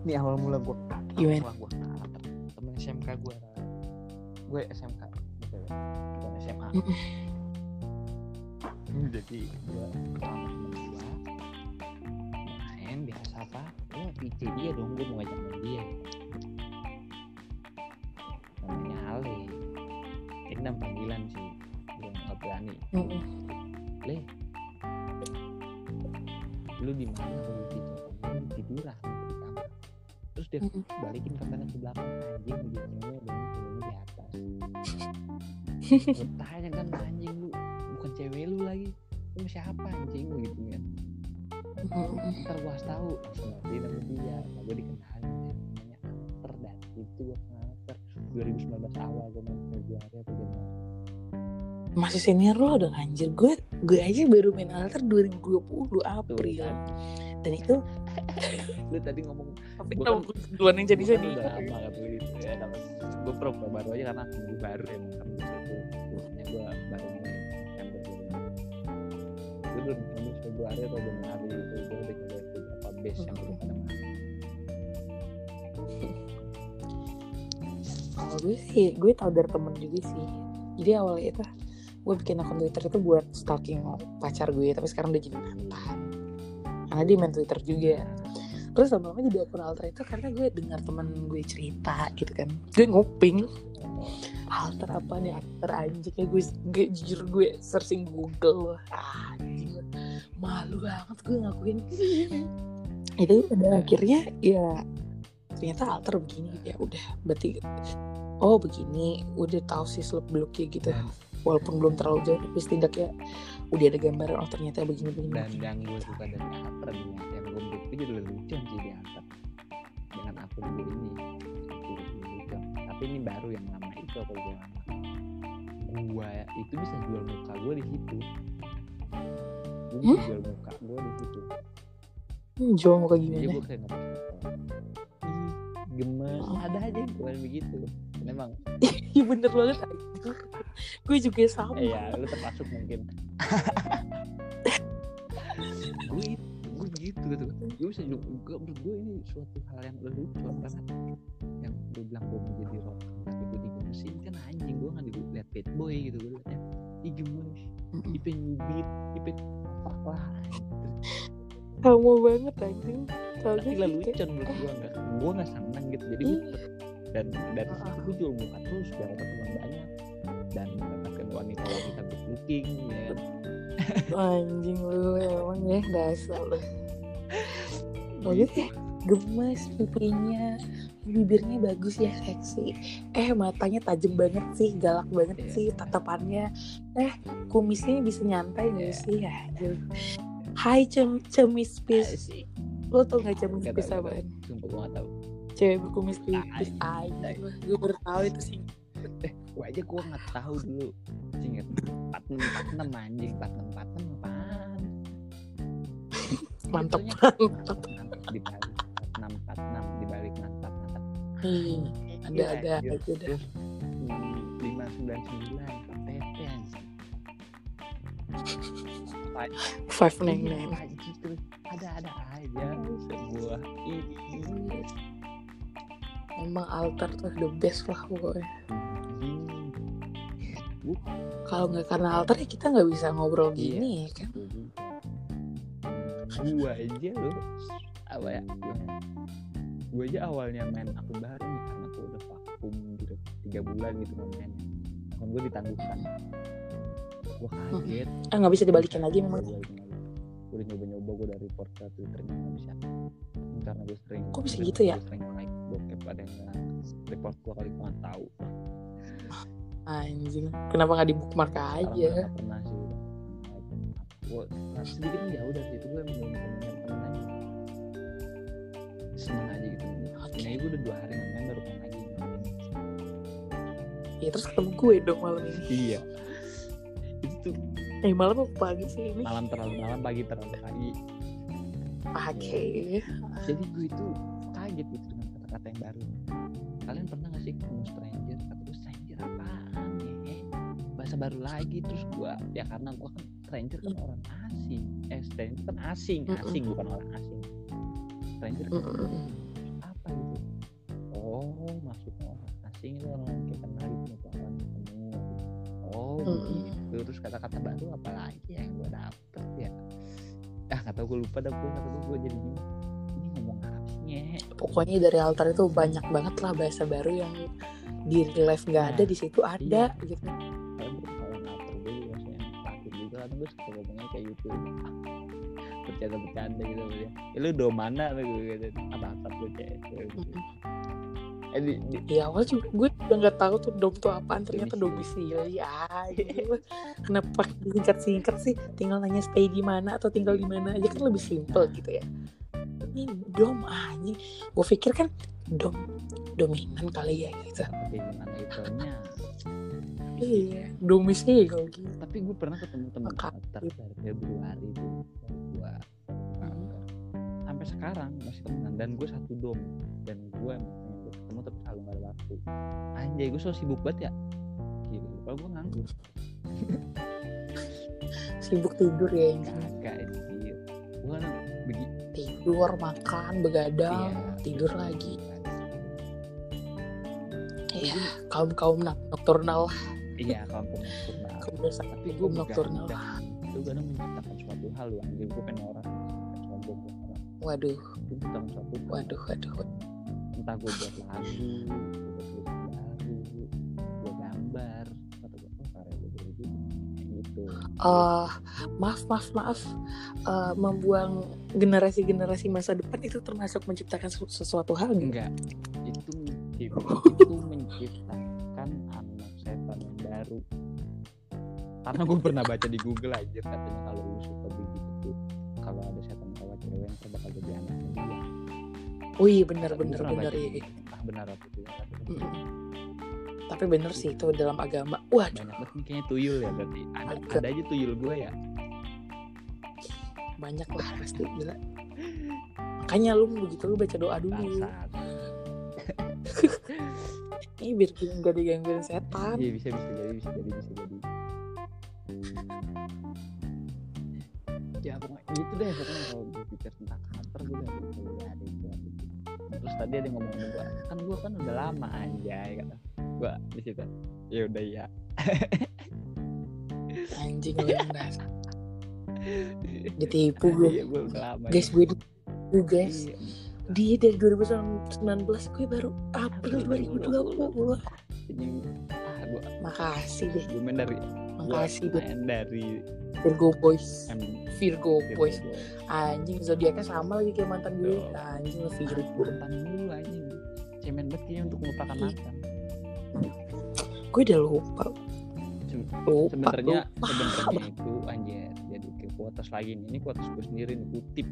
ini awal mula gue Gimana? awal gue temen SMK gue gue SMK bukan SMA jadi gue main biasa apa VJ dia dong gue mau ngajak main dia. Namanya Ale. Ini nama panggilan sih. Gue nggak berani. Mm-mm. le. Lu di mana? Gue tiduran di kamar terus dia Mm-mm. balikin kameranya ke belakang. Anjing begini dan ini di atas itu gue Anter 2019 awal gue main Februari atau Januari. Masih senior lo dong anjir. Gue gue aja baru main alter 2020 tuh April. Kan dan itu lu tadi ngomong tapi kalau kan- duluan yang jadi jadi udah lama gak beli itu ya gue pro pro baru aja karena gue baru emang kan situ biasanya gue baru mulai September gitu gue udah nunggu Februari atau Januari itu gue udah nyoba beberapa base yang udah pada kalau gue sih gue tau dari temen juga sih. Jadi awalnya itu gue bikin akun Twitter itu buat stalking pacar gue tapi sekarang udah jadi mantan. Karena dia main Twitter juga. Terus lama-lama jadi akun alter itu karena gue dengar temen gue cerita gitu kan. Gue nguping alter apa nih alter anjing? Kayak gue, gue jujur gue searching Google. Ah, anjing. Malu banget gue ngakuin. Itu pada akhirnya ya ternyata alter begini. Ya udah berarti oh begini udah tahu sih seleb beluknya gitu. Walaupun belum terlalu jauh tapi setidaknya udah ada gambaran oh ternyata begini begini dan yang gue suka dari Ater nih yang gue gue jadi lucu sih di Ater dengan akun gue ini itu lucu. Tapi ini baru yang lama itu akun gue lama gue itu bisa jual muka gue di situ. Gue bisa Hmm? jual muka gue di situ. Hmm, Jo mau kayak jadi gimana? gue kayak gemes. Oh. ada aja yang gue begitu emang Iya bener banget. gue juga sama. eh, ya lu termasuk mungkin gue gue gitu gitu gue bisa juga gue ini suatu hal yang lelucon banget yang gue bilang gue mau jadi rock tapi gue digemesin kan anjing gue nggak dilihat bad boy gitu gue liatnya ih gemes Mm-mm. ipe nyubit ipe apa lah Sama banget anjing. Gak sih, kayak- lelucon menurut gue nggak gue nggak seneng gitu jadi gue Iya. Dan dari Ah. situ gue jual muka terus biar teman banyak dan mendapatkan wanita wanita good looking ya kan. Anjing lu emang ya dasar lu. Gitu ya? Gemes pipinya, bibirnya bagus ya seksi. Eh matanya tajam banget sih, galak banget Iya. sih tatapannya. Eh kumisnya bisa nyantai gak sih ya? Hai cem cemis pis. Lo tau gak cemis Nggak pis nggak apaan? tahu. Sumpah gue nggak tahu Cewek berkumis tipis. Tai. Anjing lah, gue baru tahu itu sih. eh gue aja gue nggak tahu dulu inget empat enam empat enam anjing empat enam empat enam Mantep, mantep. dibalik empat enam empat enam dibalik mantap mantap Hmm, ada ada anjir. aja dah. lima sembilan sembilan anjing Five nine Iya, nine. ada ada aja sebuah ini Emang altar tuh the best lah pokoknya. anjing. Kalau nggak karena altar ya kita nggak bisa ngobrol Iya. gini ya kan. gua aja lo apa ya gua aja awalnya main akun baru nih karena gua udah vakum gitu tiga bulan gitu main akun gua ditangguhkan gua kaget Ah nggak bisa dibalikin lagi memang. Gua udah nyoba nyoba gua dari report ke twitternya nggak bisa karena gua sering Kok bisa gitu ya? sering like bokep ada yang report gua kali gua nggak tahu Anjing. Kenapa nggak di bookmark aja? nggak pernah sih gue sedikit menjauh dari situ gue belum pernah nyari temen aja seneng aja gitu ini gue udah dua hari nggak main baru main lagi Ya terus ketemu gue dong malam ini. iya itu tuh Eh malam apa pagi sih ini? malam terlalu malam pagi terlalu pagi. Oke. jadi gue itu kaget gitu dengan kata-kata yang baru. Kalian pernah gak sih ketemu stranger? Kata gue stranger apaan ya? Bahasa baru lagi terus gue ya karena gue kan stranger kan orang asing. Eh stranger kan asing asing bukan orang asing. Stranger kan Mm-mm. apa gitu? Oh maksudnya orang asing itu orang kata-kata baru apa lagi yang gue dapet ya. Ah nggak tahu gue lupa dah gue kata gue jadi ini ngomong apa sih? Pokoknya dari altar itu banyak banget lah bahasa baru yang di life nggak ada Nah, di situ ada gitu. gue gue takut juga kan gue suka ngomongnya kayak gitu. Bercanda-bercanda gitu sama dia eh, lu do mana lu gitu. Apa apa lu cewek gitu. eh di, di, Di awal juga gue udah nggak tahu tuh dom tuh apaan ternyata Domisili. domisili aja. Kenapa singkat-singkat sih? Tinggal nanya stay di mana atau tinggal di mana aja kan lebih simple gitu ya. Ini dom anjing. Gue pikir kan dom dominan kali ya gitu. tapi gimana itunya Iya, domisili kalau gitu. tapi gue pernah ketemu Maka- kantor dari Februari itu gue sampai sekarang masih temenan dan gue satu dom dan gue emang pengen gue ketemu tapi selalu gak ada waktu anjay gue so sibuk banget ya gitu kalau gue nganggur Sibuk tidur ya kagak anjir gue kan begitu Tidur, makan, begadang, Iya. tidur lagi. Iya, kaum-kaum nak- nokturnal lah. iya kampung nocturnal Kebiasaan tapi gue kaum nokturnal. itu kadang menciptakan suatu hal lu anjir gue pengen orang Waduh, hal. waduh, waduh. Entah gue buat lagu gue buat baru gue gambar atau gue oh karya gue gitu gitu. Eh maaf maaf maaf. Eh, membuang generasi-generasi masa depan itu termasuk menciptakan sesu- sesuatu hal nggak? enggak. Itu mencipt- itu menciptakan anak setan baru. Karena gue pernah baca di Google aja katanya kalau lu suka begitu kalau ada Oh iya benar Gua benar benar baca iya. entah benar apa tidak tapi bener sih itu dalam agama. Wah, banyak banget nih kayaknya tuyul ya berarti ada, Agak. ada aja tuyul gue ya banyak lah pasti gila. makanya lu begitu lu baca doa dulu ini biar nggak digangguin setan iya bisa bisa jadi bisa jadi bisa jadi ya pokoknya gitu deh pokoknya kalau gue pikir tentang karakter gue udah gitu itu ada itu. Terus tadi ada yang ngomong gue kan gue kan udah lama anjay kata gue di situ. Ya udah ya anjing lu dasar ditipu gue iya gue udah lama guys gue ditipu guys. Iya. dia dari 2019 gue baru April 2020 ini ah gue makasih deh. gue main dari makasih gue main dari Virgo boys. Virgo Virgo boys. Boy. anjing zodiaknya sama lagi kayak mantan gue. Anjing lu Virgo mantan dulu anjing. Cemen banget kayaknya untuk melupakan mantan. Gue udah lupa. Lupa sebenarnya lupa. sebenarnya itu anjir. Jadi ke kuotas lagi nih. Ini kuotas gue sendiri nih kutip.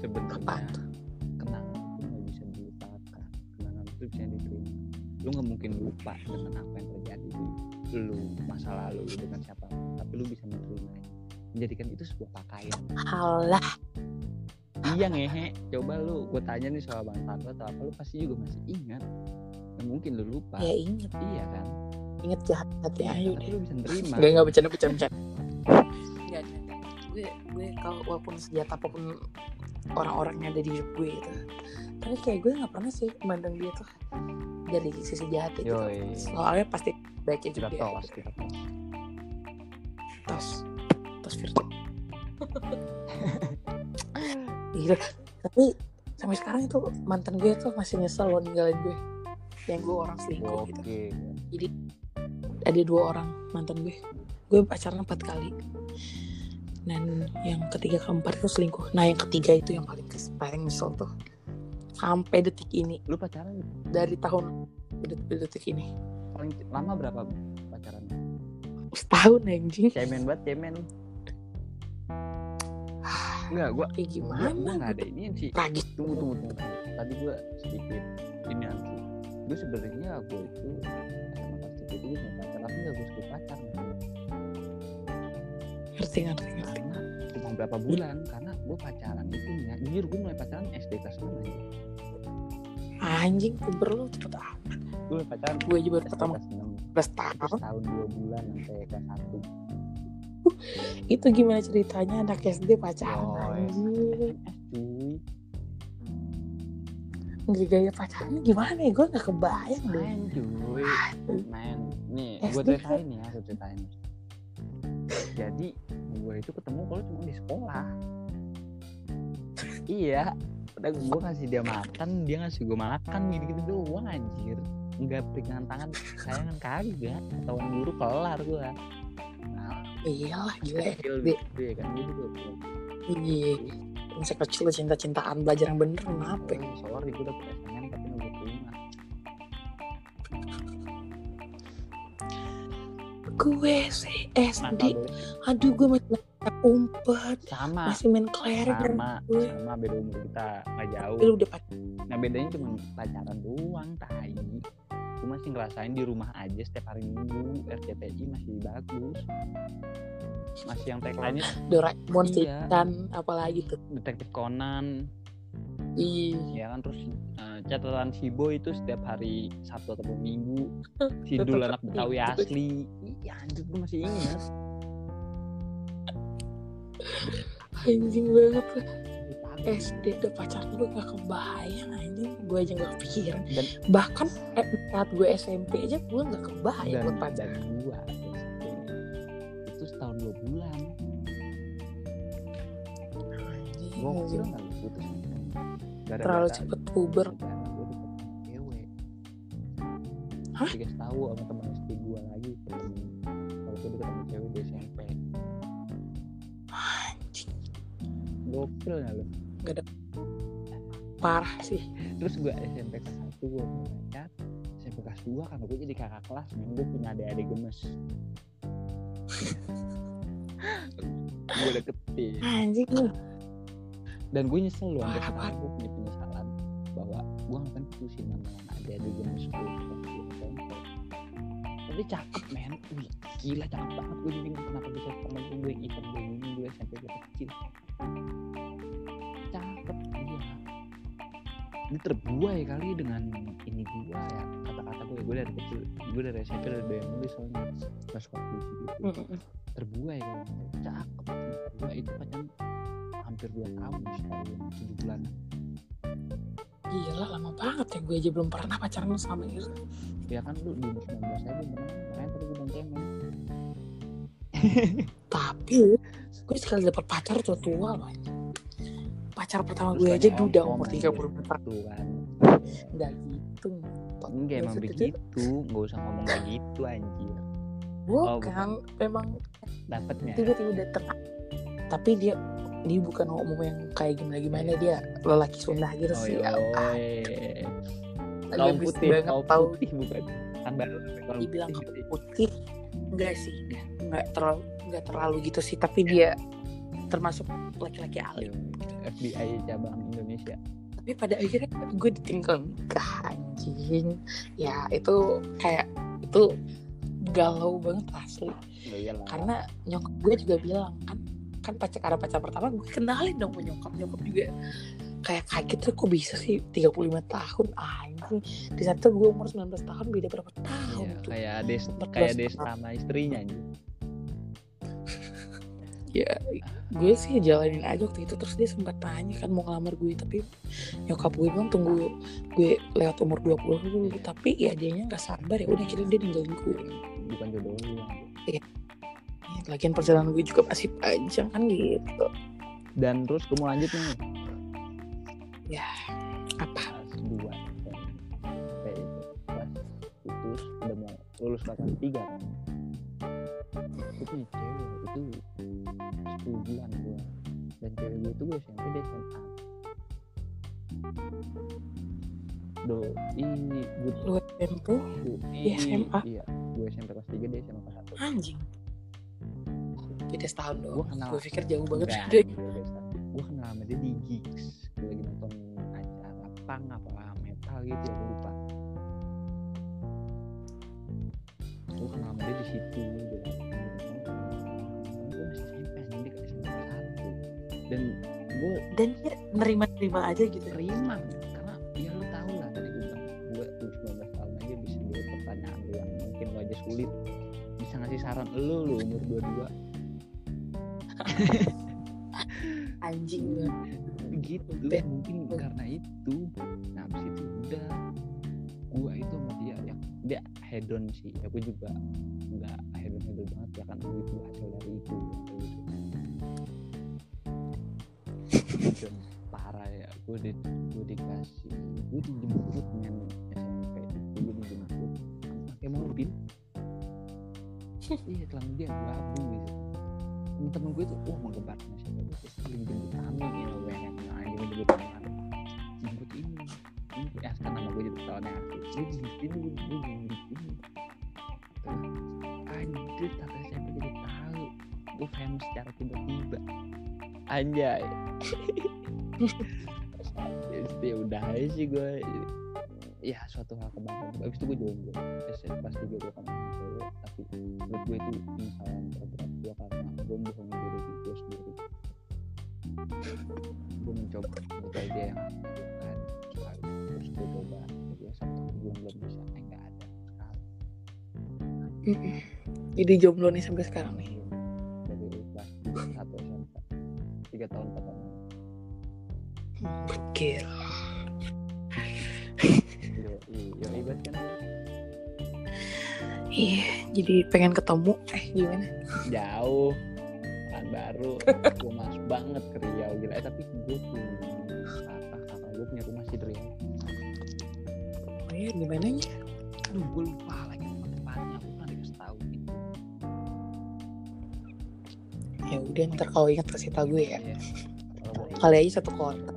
Sebenarnya kenangan itu nggak bisa dilupakan. Kenangan itu bisa diterima lu nggak mungkin lupa dengan apa yang terjadi di lu masa lalu lu dengan siapa tapi lu bisa menerima menjadikan itu sebuah pakaian. Halah iya ngehe. Coba lu gue tanya nih soal mantan lu atau apa lu pasti juga masih ingat. Nggak mungkin lu lupa. Ya inget iya kan? Inget jahat hati ayo tapi deh lu bisa nerima. Gak nggak bercanda bercanda bercanda. Nggak ada. Gue gue kalau walaupun sejata apa pun orang-orang yang ada di hidup gue gitu. Tapi kayak gue nggak pernah sih memandang dia tuh dari sisi jahatnya gitu. Soalnya pasti baiknya juga. tos kita tos Tos. Tos Virgo. Gila. Tapi sampai sekarang itu mantan gue tuh masih nyesel loh ninggalin gue. Yang gue orang selingkuh gitu. oke ada dua orang mantan gue gue pacaran empat kali dan yang ketiga keempat itu selingkuh nah yang ketiga itu yang paling paling nyesel tuh sampai detik ini lu pacaran dari tahun det- detik ini paling lama berapa pacaran setahun anjing cemen banget cemen Enggak, gua kayak gimana gua nggak ada ini sih. tragis Tunggu, tunggu, tunggu. Tadi gua sedikit ini nanti. Gue sebenarnya gue itu sama pas itu gue punya pacar, tapi nggak gue sebut pacar. ngerti ngerti ngerti Karena cuma berapa bulan, karena gue pacaran itu ya. Jujur gue mulai pacaran SD kelas 6 aja. Anjing puber lu cepet amat. Gue pacaran. Gue aja baru pertama kelas 6. belas Terus tahun tahun dua bulan sampai kelas satu. itu gimana ceritanya anak SD pacaran? Oh, anjing. Gaya pacarnya gimana ya? Gue nggak kebayang deh. Main cuy. Main. Nih gue SD ceritain ya gue ceritain. Jadi gue itu ketemu kalau cuma di sekolah. Iya udah gue ngasih dia makan dia ngasih gue makan gitu gitu doang anjir. Nggak pegangan tangan sayangan kagak. Ketahuan guru kelar gue nah iyalah gila. kecil gitu ya kan gue juga iya. Masa kecil cinta-cintaan belajar yang bener kenapa sorry gue dapet SNM tapi nggak terima gue sih SD aduh gue masih main umpet. Sama. Masih main kelereng sama gue. sama. Beda umur kita nggak jauh. Lu udah pacaran Nah bedanya cuma pacaran doang, tai. Gue masih ngerasain di rumah aja setiap hari minggu. RCTI masih bagus. Masih yang tagline-nya Doraemon sih Iya. dan apalagi tuh. Detektif Conan, iya ya kan terus eh, catatan Sibo itu setiap hari Sabtu atau Minggu. Sidul anak Betawi asli. Iya anjir gue masih ingat. anjing banget tuh SD udah pacaran gue gak kebayang anjing gue aja gak kepikiran Dan bahkan eh, saat gue SMP aja gue gak kebayang buat pacaran gua SD itu setahun dua bulan. Gue kecil anjing. nggak lu putus Gara-gara terlalu cepet puber. Cewek Hah? dikasih tahu sama teman SD gue lagi kalau gue sama cewek di SMP anjing. Gokil ya lo parah sih. Terus gue SMP kelas satu gue punya pacar SMP kelas 2 kan gue jadi kakak kelas men. Gue punya adik-adik gemes. Gue deketin. Anjing lu dan gue nyesel loh sampai sekarang gue punya penyesalan bahwa gue akan putusin mantan ada di jam sekolah tapi cakep men. Wih gila cakep banget. Gue bingung kenapa bisa temen gue hitam gue ini gue sampai gue kecil. Cakep dia ini terbuai kali dengan ini gue ya. Kata-kata gue gue dari kecil gue dari SMP dari yang gue soalnya ngasih waktu puisi terbuai kan cakep itu pacaran hampir dua tahun setahun tujuh bulan Gila lama banget ya gue aja belum pernah pacaran sama itu. ya kan lu di umur 19 aja belum pernah makanya tadi gue bilang cemen Tapi gue sekali dapat pacar tua tua loh. Pacar pertama gue aja duda umur aja. 30 tahun. tuh kan Enggak gitu. enggak emang begitu nggak usah ngomong kayak gitu anjir Bukan, Oh, bukan. memang dapetnya tiba-tiba datang. Tapi dia dia bukan ngomong yang kayak gimana gimana dia lelaki Sunda gitu oh sih. iya Ah, kaum bis putih banget kaum tahu putih bukan? Kan baru kaum dibilang putih enggak sih enggak enggak terlalu enggak terlalu gitu sih. Tapi dia termasuk laki-laki alim. FBI cabang Indonesia. Tapi pada akhirnya gue ditinggal. Nikah anjing. Ya itu kayak itu galau banget asli. Ya iyalah. Karena nyokap gue juga bilang kan kan pacar karena pacar pertama gue kenalin dong ke nyokap nyokap juga. Kayak kaget tuh kok bisa sih? 35 tahun anjing. Di saat itu gue umur 19 tahun beda berapa tahun Iya, tuh? kayak des 14 kayak des sama istrinya anjir ya gue sih jalanin aja waktu itu. Terus dia sempat tanya kan mau ngelamar gue tapi nyokap gue bilang tunggu gue lewat umur 20 dulu. Tapi ya dianya nggak sabar. Ya udah kira dia ninggalin gue. Bukan jodoh lu Ya, lagian perjalanan gue juga masih panjang kan gitu. Dan terus gue mau lanjut nih. Apa? Kelas dua kayak itu. Kelas putus udah mau lulus kelas tiga kan itu cewek itu 10 bulan gue dan cewek gue itu gue SMP dia SMA do ini gue tempo Dia SMA? iya. Gue SMP kelas tiga dia SMA kelas satu. Anjing beda setahun doang. Kenal. gue pikir jauh banget deh gue. Gue kenal sama dia di gigs. Gue lagi nonton acara pang apa metal gitu ya gue lupa. Gue kenal sama dia di situ gue dan gue dan dia nerima-nerima aja gitu. Terima karena ya lu tahu lah tadi gue bilang gue umur 19 tahun aja bisa jawab pertanyaan lu yang mungkin lu aja sulit. Bisa ngasih saran lu lu umur 22 anjing gitu. Mungkin karena itu nah abis itu udah gua itu sama dia ya dia hedon sih. Ya gue juga nggak hedon hedon banget ya kan gue itu hasil dari itu hedon. Parah ya gue di gue dikasih gue dijemput dengan SMP gue dijemput pakai mobil. Iya telan dia gue abung gitu temen-temen gue tuh wah menggembar. SMP gue terus jemput kami ya gue yang nah ini jemput tangan jemput ini ini. Ya kan nama gue jemput tahunnya aku dia jemput ini gue gue jemput ini. Anjir tapi SMP jadi tahu. Gue famous secara tiba-tiba. Anjay. Ya udah aja sih gue. Ya suatu hal kebanggaan. Abis itu gue jomblo. Pas tiga gue cewek tapi menurut gue itu penyesalan mencoba mencoba dia yang lakukan. Sekali terus gue coba. Jadi satu bulan belum bisa. Eh nggak ada sekali. Jadi jomblo nih sampai sekarang nih. Dari kelas satu SMP tiga tahun empat tahun yo yo ibarat kan? Iya, jadi pengen ketemu. Eh, gimana? jauh. Kan baru banget ke Riau gila eh tapi gue punya kakak kakak gue punya rumah sih di Riau Oh iya, gimana nya? aduh gue lupa lagi nama tempatnya aku pernah dikasih tahu gitu Ya udah, ntar kalau ingat kasih tau gue ya. Mau Kali aja satu kota.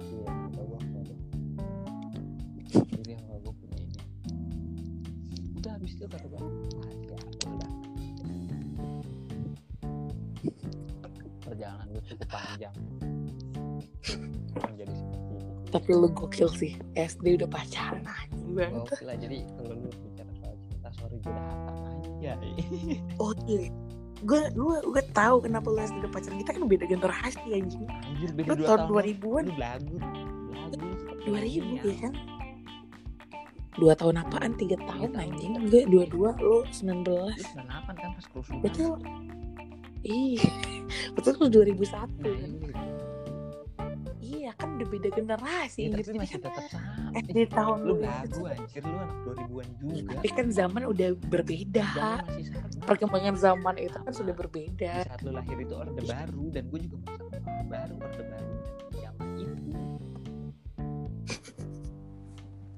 Tapi lu gokil sih. SD udah pacaran anjing banget. Lah jadi kalau lu bicara soal cinta sorry gue udah aja Oh iya. Gue gue gue tahu kenapa lu SD udah pacaran. Kita kan beda generasi anjing. anjir beda Lu dua tahun tahun 2000-an. lu belagu dua ribu ya kan dua tahun apaan tiga tahun anjing gue dua dua lo sembilan belas 98 kan pas kerusuhan. betul iya betul lo dua ribu satu Nah, kan udah beda generasi Iya, gitu tapi masih tetap sama. eh di tahun lu lagu anjir lu anak 2000-an juga. tapi kan zaman udah berbeda Zaman masih sama. perkembangan zaman itu kan sudah berbeda Di saat lu lahir itu orde baru dan gue juga merasa orde baru orde baru dan zaman itu.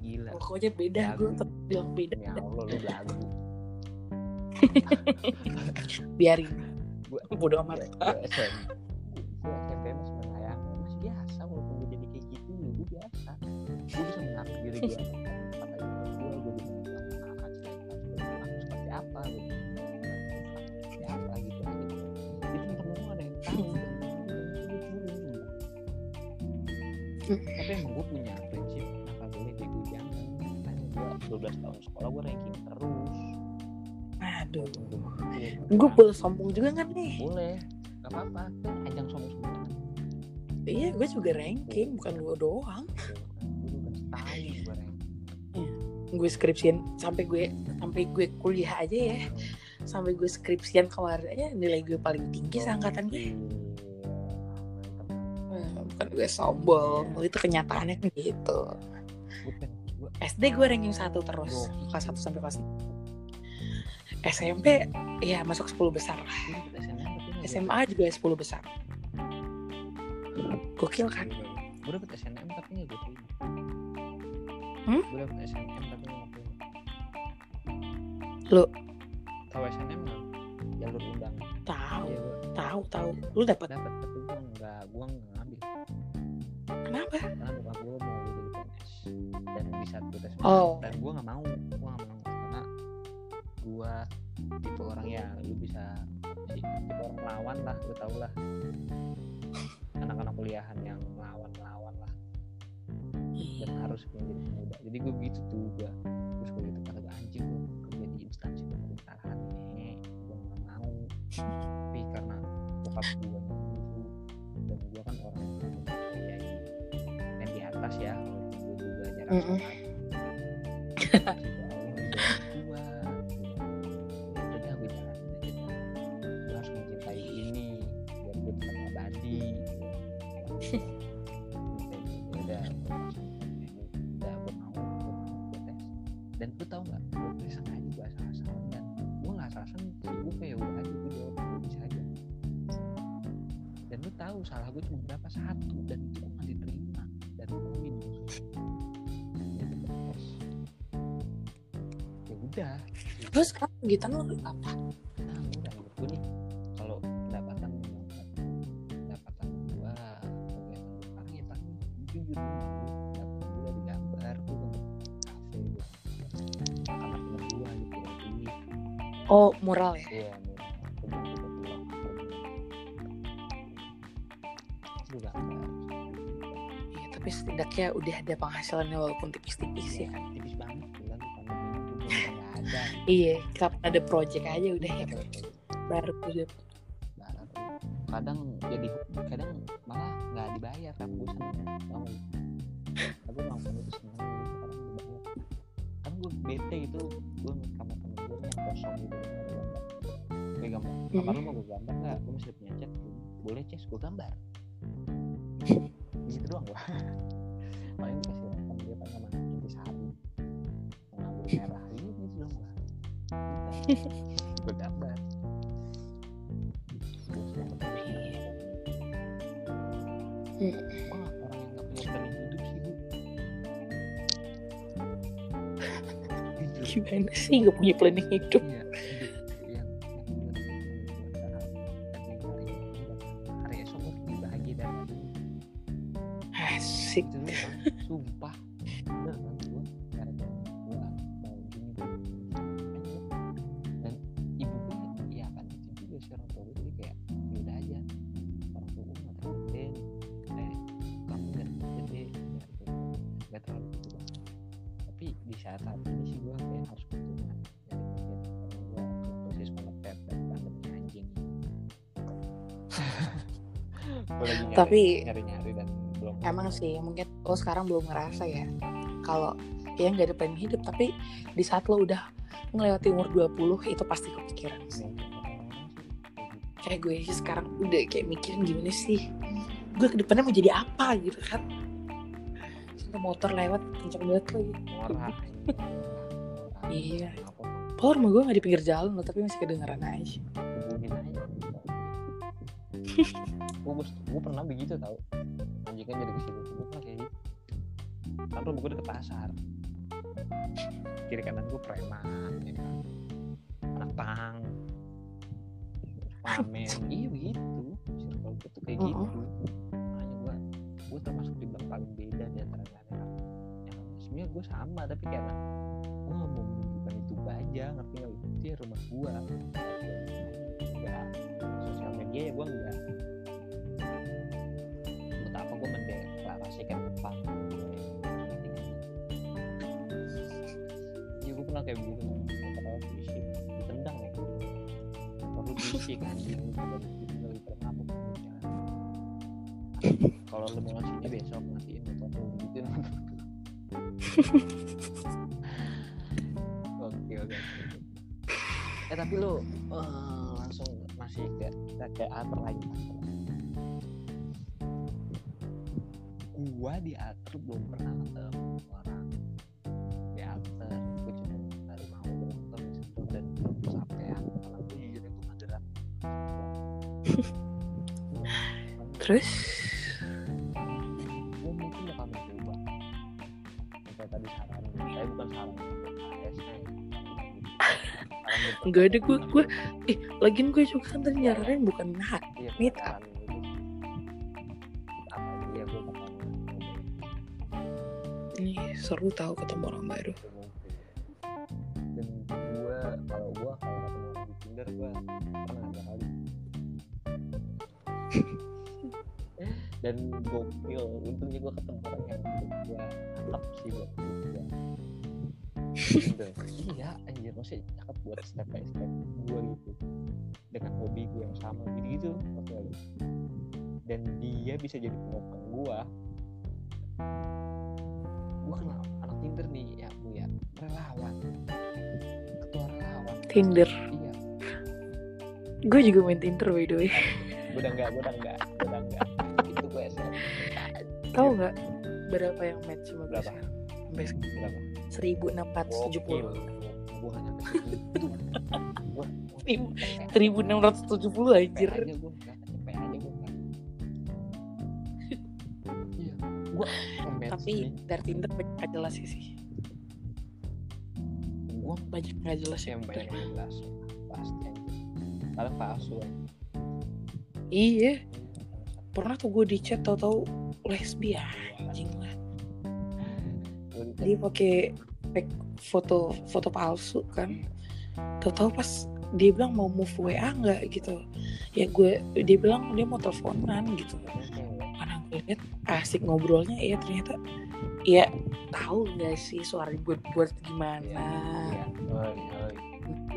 Gila. pokoknya beda gue tetap bilang beda Ya Allah lu lagu. biarin Gua- bodo amat gue bisa mengaku diri gue apa gue gue bisa aku seperti apa gitu seperti apa gitu aja gitu. Jadi temen-temen ada yang tahu gue curi tapi emang gue punya prinsip boleh bego jangan? Makanya gue 12 tahun sekolah gue ranking terus. Aduh. Gue- gue boleh sombong juga kan nih? Boleh gak apa-apa ajang sombong-sombong iya gue juga ranking bukan gue doang gue skripsian sampai gue sampai gue kuliah aja ya. Sampai gue skripsian kemarin aja nilai gue paling tinggi seangkatan gue. Eh, bukan gue sombong. Itu kenyataannya kan gitu. SD gue ranking satu terus kelas 1 sampai kelas 3 SMP ya masuk 10 besar lah. SMA SMA juga 10 besar. Gokil kan? Gue dapet SNM tapi nggak gue terima Hmm? gue dapet SNM tapi Lu? tahu SNM nggak? Jalur undang. Tahu iya gue tahu tahu. Lu dapat dapet tapi gue nggak gue nggak ngambil. Kenapa? Karena bokap gue mau jadi PNS dan di saat gue tes Oh. dan gue nggak mau gue nggak mau. Karena gue tipe orang yang lu bisa tipe orang melawan lah lu tau lah. Anak-anak kuliahan yang melawan melawan lah. Dan harus menjadi pemuda. Jadi gue begitu tuh gue bokap gue nyuruh dan gue kan orang yang mempercayai dan di atas ya gue juga jarang Mm-mm. sholat. Si Allah udah gue tahu salah gue cuma berapa? Satu. Dan itu gue nggak diterima. Dan UIN ya tetap tes ya udah. Terus sekarang kegiatan lu apa? Nah udah gue nih. Kalau pendapatan pendapatan gua kegiatan sekarang ya paling jujur. Gitu ya. Oh mural ya? Iya setidaknya udah ada penghasilannya walaupun tipis-tipis ya kan. Tipis banget bulan pandemi itu ada. Iya kapan ada project aja udah ya. Kan baru udah baru kadang jadi kadang malah nggak dibayar kan bosan mau aku langsung itu seneng gitu kadang dibayar. Kan gue bete gitu gue kamar temen gue yang kosong gitu ada gambar gue gambar kamar lu mau gue gambar nggak? Gue masih punya chat boleh ces gue gambar doang gua. Paling dikasih rekam dia paling sama intisari sama lampu merah ini gitu doang gua. Penting Hmm. Wah, orang yang gak punya planning hidup sih bu Jujur. gimana sih gak punya planning hidup? Iya, emang sih mungkin lo sekarang belum ngerasa ya kalau ya nggak ada plan hidup tapi di saat lo udah ngelewati umur 20 itu pasti kepikiran sih kayak gue sih sekarang udah kayak mikirin gimana sih gue ke depannya mau jadi apa gitu kan Sampai motor lewat kenceng banget lagi. Iya. Power rumah gue gak di pinggir jalan loh tapi masih kedengeran aja gue pernah begitu tau. Anjingnya jadi. Gue pernah kayak gitu. Kan rumah gue deket pasar. Kiri kanan gue preman. Ya. kan. Anak pang. Pamen. iya begitu. Circle gue tuh kayak gitu. Makanya gue gue termasuk dibilang paling beda di antara mereka. Yang sebenarnya gue sama tapi karena gue gak mau menunjukkan itu aja ngerti gak itu ya rumah gue enggak sosial media ya gue enggak kayak begitu. Kalau fisik ditendang ya. Baru fisik kalau gitu pernah kalau lu mau ngasihnya besok motor lu gitu. Oke oke eh tapi lu eh, langsung masih ke ke, atur lagi. Gua di atur belum pernah ketemu Terus? Gue mungkin bakal mencoba. Kayak tadi saran. Saya bukan saran ASN Nggak ada gue gue eh lagian gue juga kan tadi nyaranin bukan iya, meet gitu. Bakal mencoba Nih seru tahu ketemu orang baru dan gokil untungnya gue ketemu orang yang gue cakep sih buat gue Tinder. iya anjir maksudnya cakep buat step by step gue gitu. Dengan hobi gue yang sama gitu gitu dan dia bisa jadi penopang gue gue kenal anak Tinder nih ya bu ya. Relawan. Ketua relawan. Tinder. Iya. Gue juga main Tinder by the way. Gue udah enggak gue udah enggak gue udah enggak tahu nggak berapa yang match sama Berapa? sampai berapa? seribu enam ratus tujuh puluh. Gue hanya gue seribu enam ratus tujuh puluh anjir. Iya. Tapi dari Tinder banyak jelas sih. Sih gue banyak nggak jelas yang banyak jelas pasti. Kadang palsu. Iya pernah tuh gue di chat tau-tau lesbi anjing lah. Dia pakai foto foto palsu kan. Tau-tau pas dia bilang mau move WA nggak gitu. Ya gue dia bilang dia mau teleponan gitu. Karena gue liat asik ngobrolnya ya ternyata ya tahu nggak sih suara buat buat gimana? Iya. Oi, oi.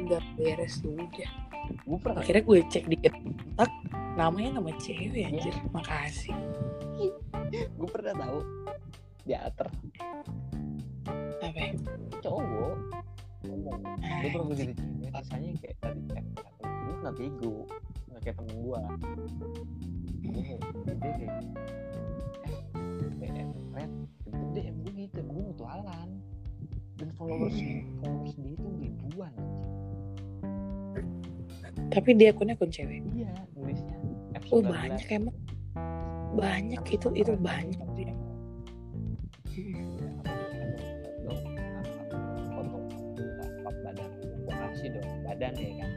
nggak beres ya udah Gue pernah akhirnya gue cek di kontak namanya nama cewek anjir. Makasih. Gue pernah tahu. Diater apa? Ya? cowok. Ngomong. Gue pernah begitu cewek. Rasanya kayak tadi kan gue nggak bego. Nggak kayak temen gue gue dia kayak gini, eh DM red itu DM gue gitu gue mutualan dan followers followers dia itu ribuan anjir tapi dia akunnya akun cewek iya nulisnya F19 oh banyak emang banyak itu itu banyak Ya, badan gue kasih dong badan ya kan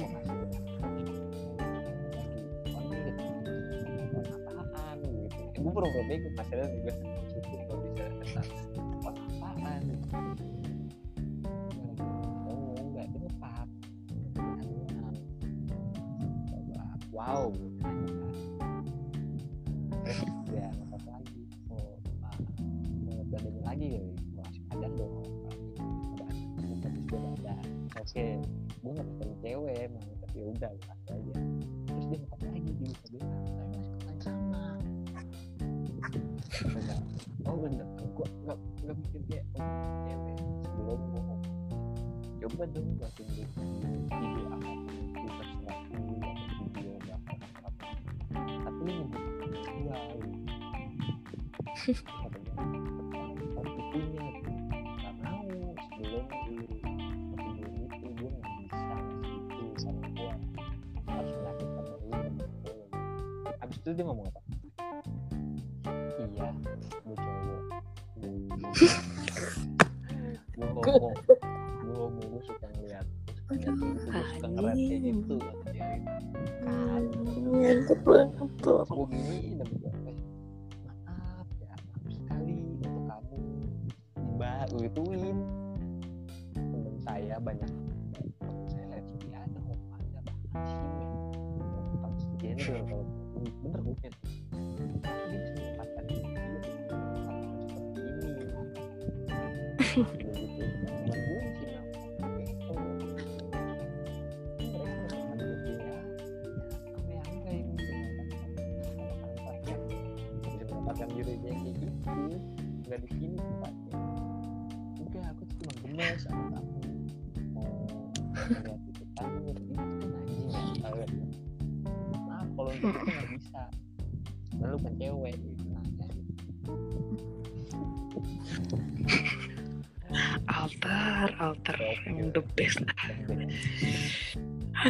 gue kasih apaan gitu eh, gue bego situ kalau bisa apaan wow. Ya ngepap lagi. Mau ah, mau lagi ya gue kasih badan dong dia badan oke gue nggak ketemu cewek mau tapi ya udah gue aja. Terus dia ngepap lagi di Instagram saya masih sama. Oh bener gue nggak nggak mikir dia oh cewek. Sebelum gue coba dong gue tunjuk video apa di terserah tapi gue katanya tapi nggak mau sebelum di video itu gue nggak bisa itu sama gue harus menyakitkan lu dan gue abis itu dia ngomong apa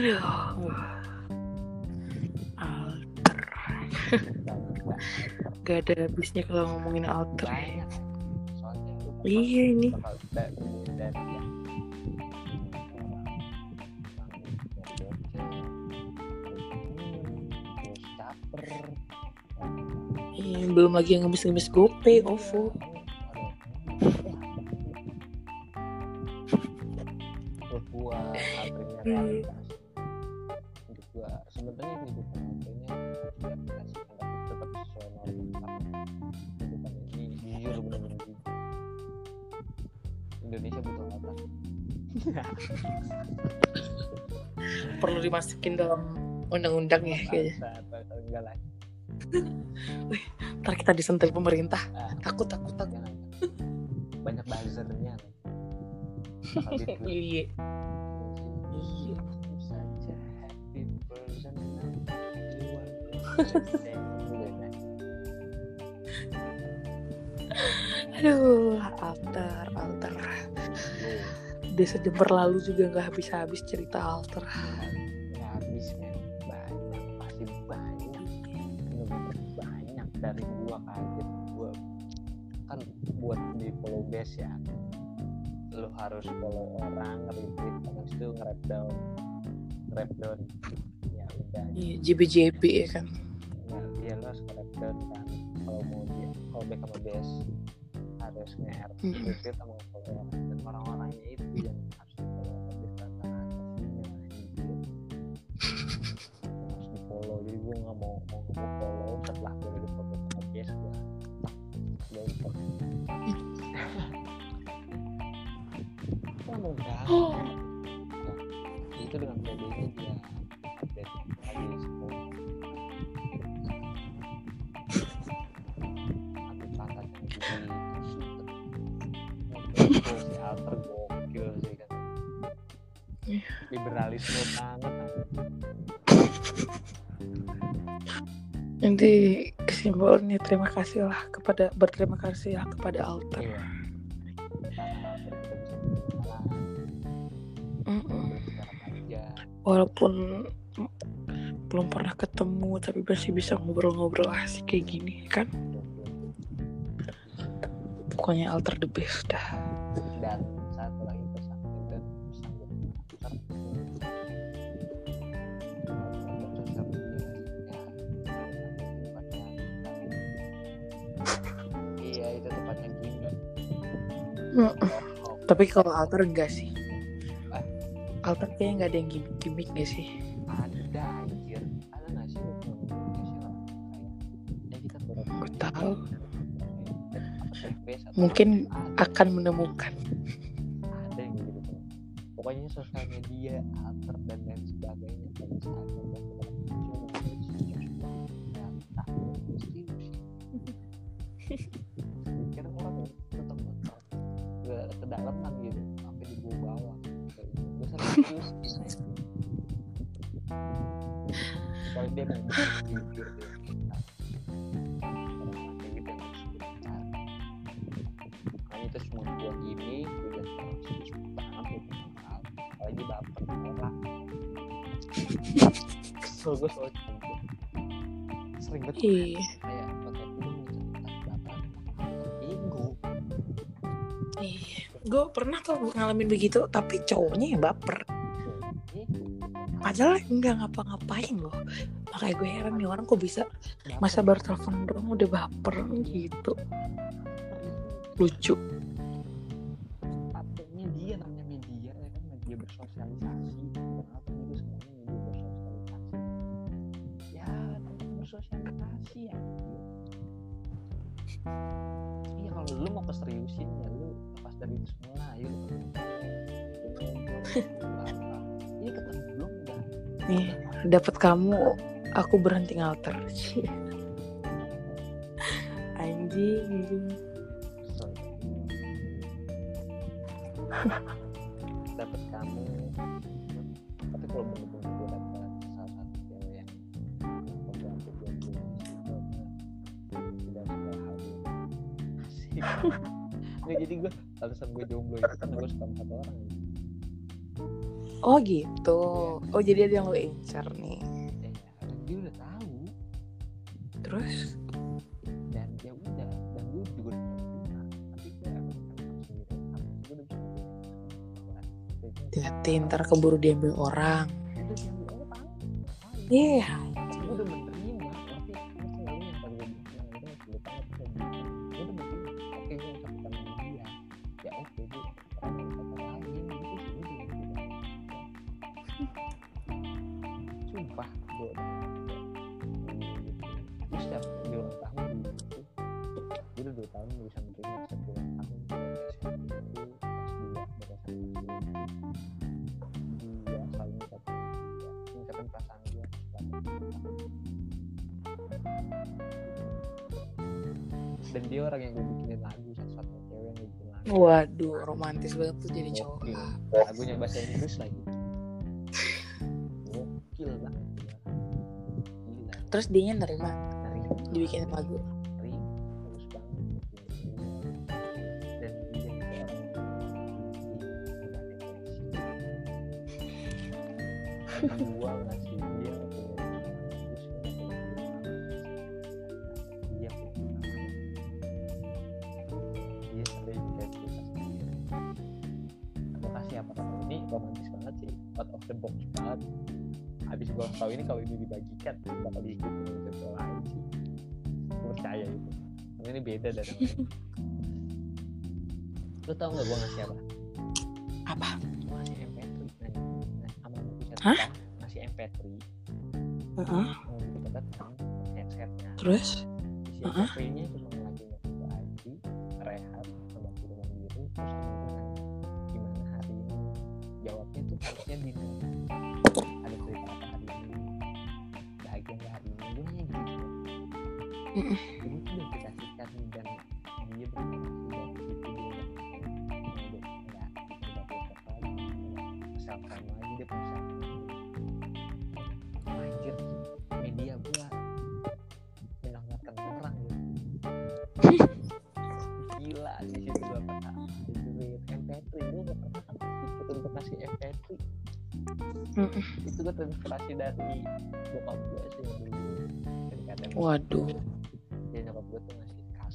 Aduh. Alter. Gak ada habisnya kalau ngomongin alter. Iya ini. Iya, belum lagi yang ngemis-ngemis GoPay, OVO. Untuk gua sebenarnya kehidupan HP-nya tidak dikasihkan tapi tetap sesuai norma Kehidupan ini jujur benar-benar jujur Indonesia butuh apa? Perlu dimasukin dalam undang-undang ya kayaknya. Enggak lah Ntar kita disentil pemerintah. Ah, Takut, takut, takut. Banyak buzzernya. Iya. Iya. Aduh, alter, alter. Desa Jember lalu juga nggak habis-habis cerita alter. nggak habis men. Banyak pasti banyak. Banyak dari gua kaget. Gua kan buat di follow base ya. Lu harus follow orang retweet habis itu nge-rap down. Nge-rap down. Ya udah. Iya, JBJB ya kan. Dia kalau back sama base harus nge-air Mm-mm. retweet sama orang dan orang-orangnya itu yang harus di follow rata-rata sini anjir harus di follow. Jadi gue nggak mau mau mau follow liberalisme banget. Nanti kesimpulannya terima kasih lah kepada berterima kasih lah kepada alter. iya panjang Walaupun belum pernah ketemu tapi masih bisa ngobrol-ngobrol asik kayak gini kan. Pokoknya alter the best dah. dan Mm. oh, Tapi kalau alter enggak sih. Ah. Alter kayaknya nggak ada yang gimmick-gimmick gak sih? ada anjir ada nggak sih ya kita Gue tahu. Mungkin akan menemukan. ada yang gitu pokoknya sosial media alter dan lain sebagainya dan kedalaman gitu sampai di bawah bawah. Gue serius kalau dia mau jujur deh kayak gitu. Harus kita cari makanya itu semua buat ini udah banget apalagi baper orang kesel gue soal itu sering banget Gue pernah tuh ngalamin begitu, tapi cowoknya yang baper. Padahal nggak ngapa-ngapain loh. Makanya gue heran nih orang kok bisa masa baru telepon doang udah baper gitu. Lucu. Patungnya dia namanya media ya kan media bersosialisasi kenapa itu semuanya media bersosialisasi ya tentang bersosialisasi ya iya kalau lu mau keseriusin ya lu dari itu semua ayo. Ini ketemu belum udah. Nih, dapat kamu, aku berhenti ngalter. Anjing, dapat kamu. Tapi kalau bener-bener gue dapat salah satu cewek yang gue tidak asik Nggak, jadi gue alasan gue jomblo itu kan gue suka sama satu orang Oh gitu. Oh jadi ada yang lo incar nih. eh dia udah tahu Terus? dan ya udah dan gue juga Hati ntar keburu diambil orang. Iya. gue gue udah gue setiap di ulang tahun gue udah dua tahun bisa menerima setiap ulang tahun SMP itu kelas dua berdasarkan dia selalu ngucapin dia perasaan dia dan dia orang yang gue bikinin lagu satu-satunya cewek yang gue bikin lagu. Waduh, romantis banget tuh jadi cowok. Lagunya bahasa Inggris lagi Terus dia nerima nerima dibikin lagu.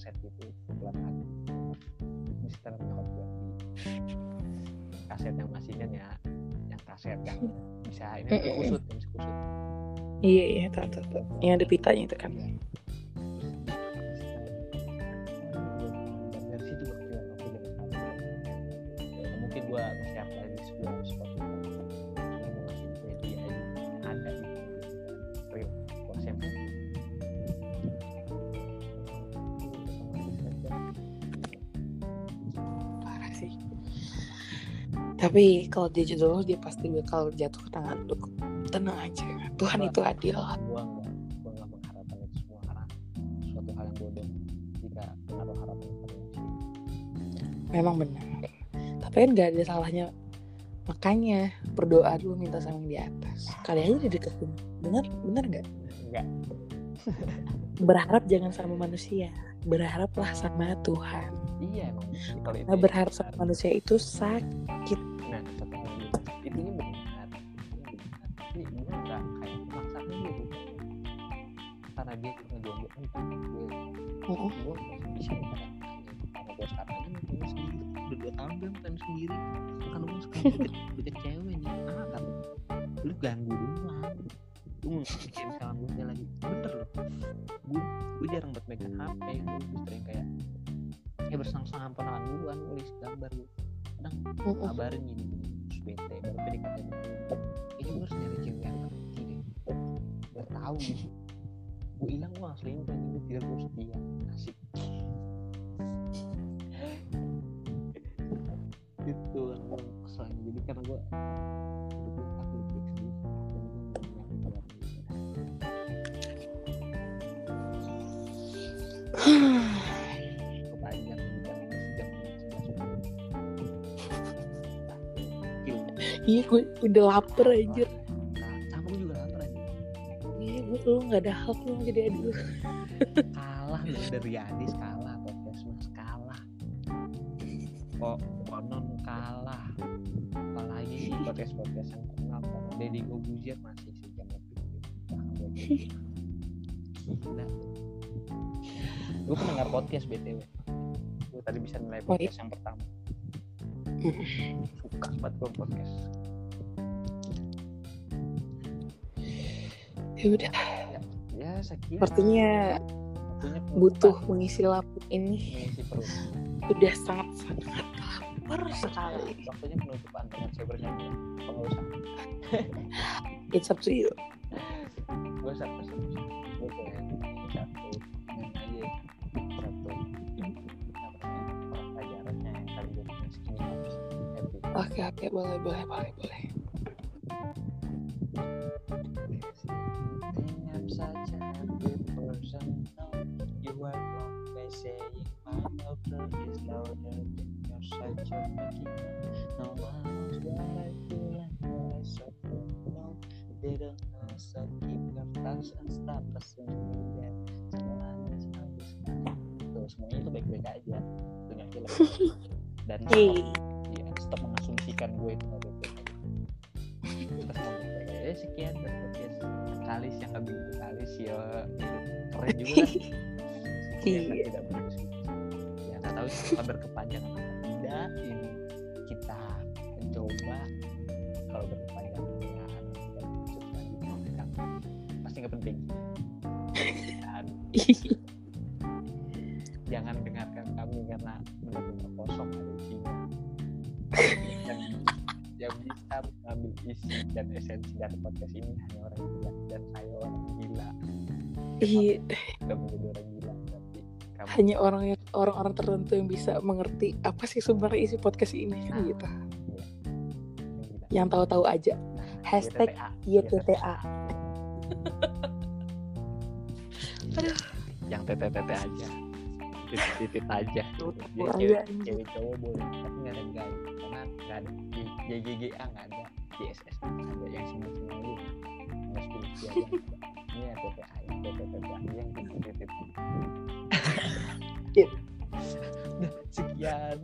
Kaset gitu nyokap gue di kaset yang masih kan ya yang kaset yang bisa ini kusut yang bisa kusut Iya iya tahu tahu. tahu. Yang ada pitanya itu kan. Tapi kalau dia jodoh dia pasti bakal jatuh ke tangan lu. Tenang aja. Tuhan itu adil. gua nggak gua nggak mengharapkan itu semua karena suatu hal yang bodoh. Jika lo memang benar. Tapi kan gak ada salahnya. Makanya berdoa dulu minta sama yang di atas. Kali aja dideketin bener bener gak enggak berharap jangan sama manusia. Berharaplah sama Tuhan. Iya emang. Kalau nah, ya. berharap benar. sama manusia itu sakit udah lapar anjir. Nah, sama gue juga lapar aja iya gue lu nggak ada hak lu jadi aduh. Kalah loh dari Adis kalah podcast mas kalah. Kok konon kalah. Apalagi sih podcast podcast yang terkenal kalau Deddy Gobuzier masih sejam lebih. Gila. gue pendengar podcast btw gue tadi bisa nilai Oh, iya? podcast yang pertama. Suka banget gue podcast ya udah. Ya sekian. Sepertinya butuh mengisi lapuk ini. Mengisi perut. Udah sangat sangat lapar sekali. Waktunya penutupan dengan saya bernyanyi. Usah it's up to you. Gue satu satu gue pengen satu. Aja satu pelajarannya yang kali oke oke. Boleh boleh boleh boleh daughter is louder than your making No one knows what I feel and what I suffer they don't know So keep your touch and stop assuming that Semuanya Tuh, semuanya itu baik-baik aja nggak film Dan hey Iya, stop mengasumsikan gue itu nggak baik-baik aja. Kita semua baik-baik aja. Ya, sekian dari podcast kalis yang begitu kalis ya keren juga kan. Iya. tidak. Ya nggak tahu sih kalau berkepanjangan apa. Tidak. Ini kita mencoba kalau berkepanjangan ya kita pasti nggak penting. Dan jangan dengarkan kami karena benar-benar kosong ada isinya. Yang yang bisa mengambil isi dan esensi dari podcast ini hanya orang gila dan saya orang gila. Iya udah menjadi orang gila kamu hanya orang orang-orang tertentu yang bisa mengerti apa sih sebenarnya isi podcast ini kan Nah. gitu yang tahu-tahu aja Nah, hashtag YTTA Aduh. yang TTTT aja titit-titit aja cewek, cowok boleh tapi nggak ada gay karena nggak ada GGGA nggak ada JSS nggak ada yang semua semua itu nggak ada. ini ya TTA yang TTTT aja yang titit-titit Iya. Udah, sekian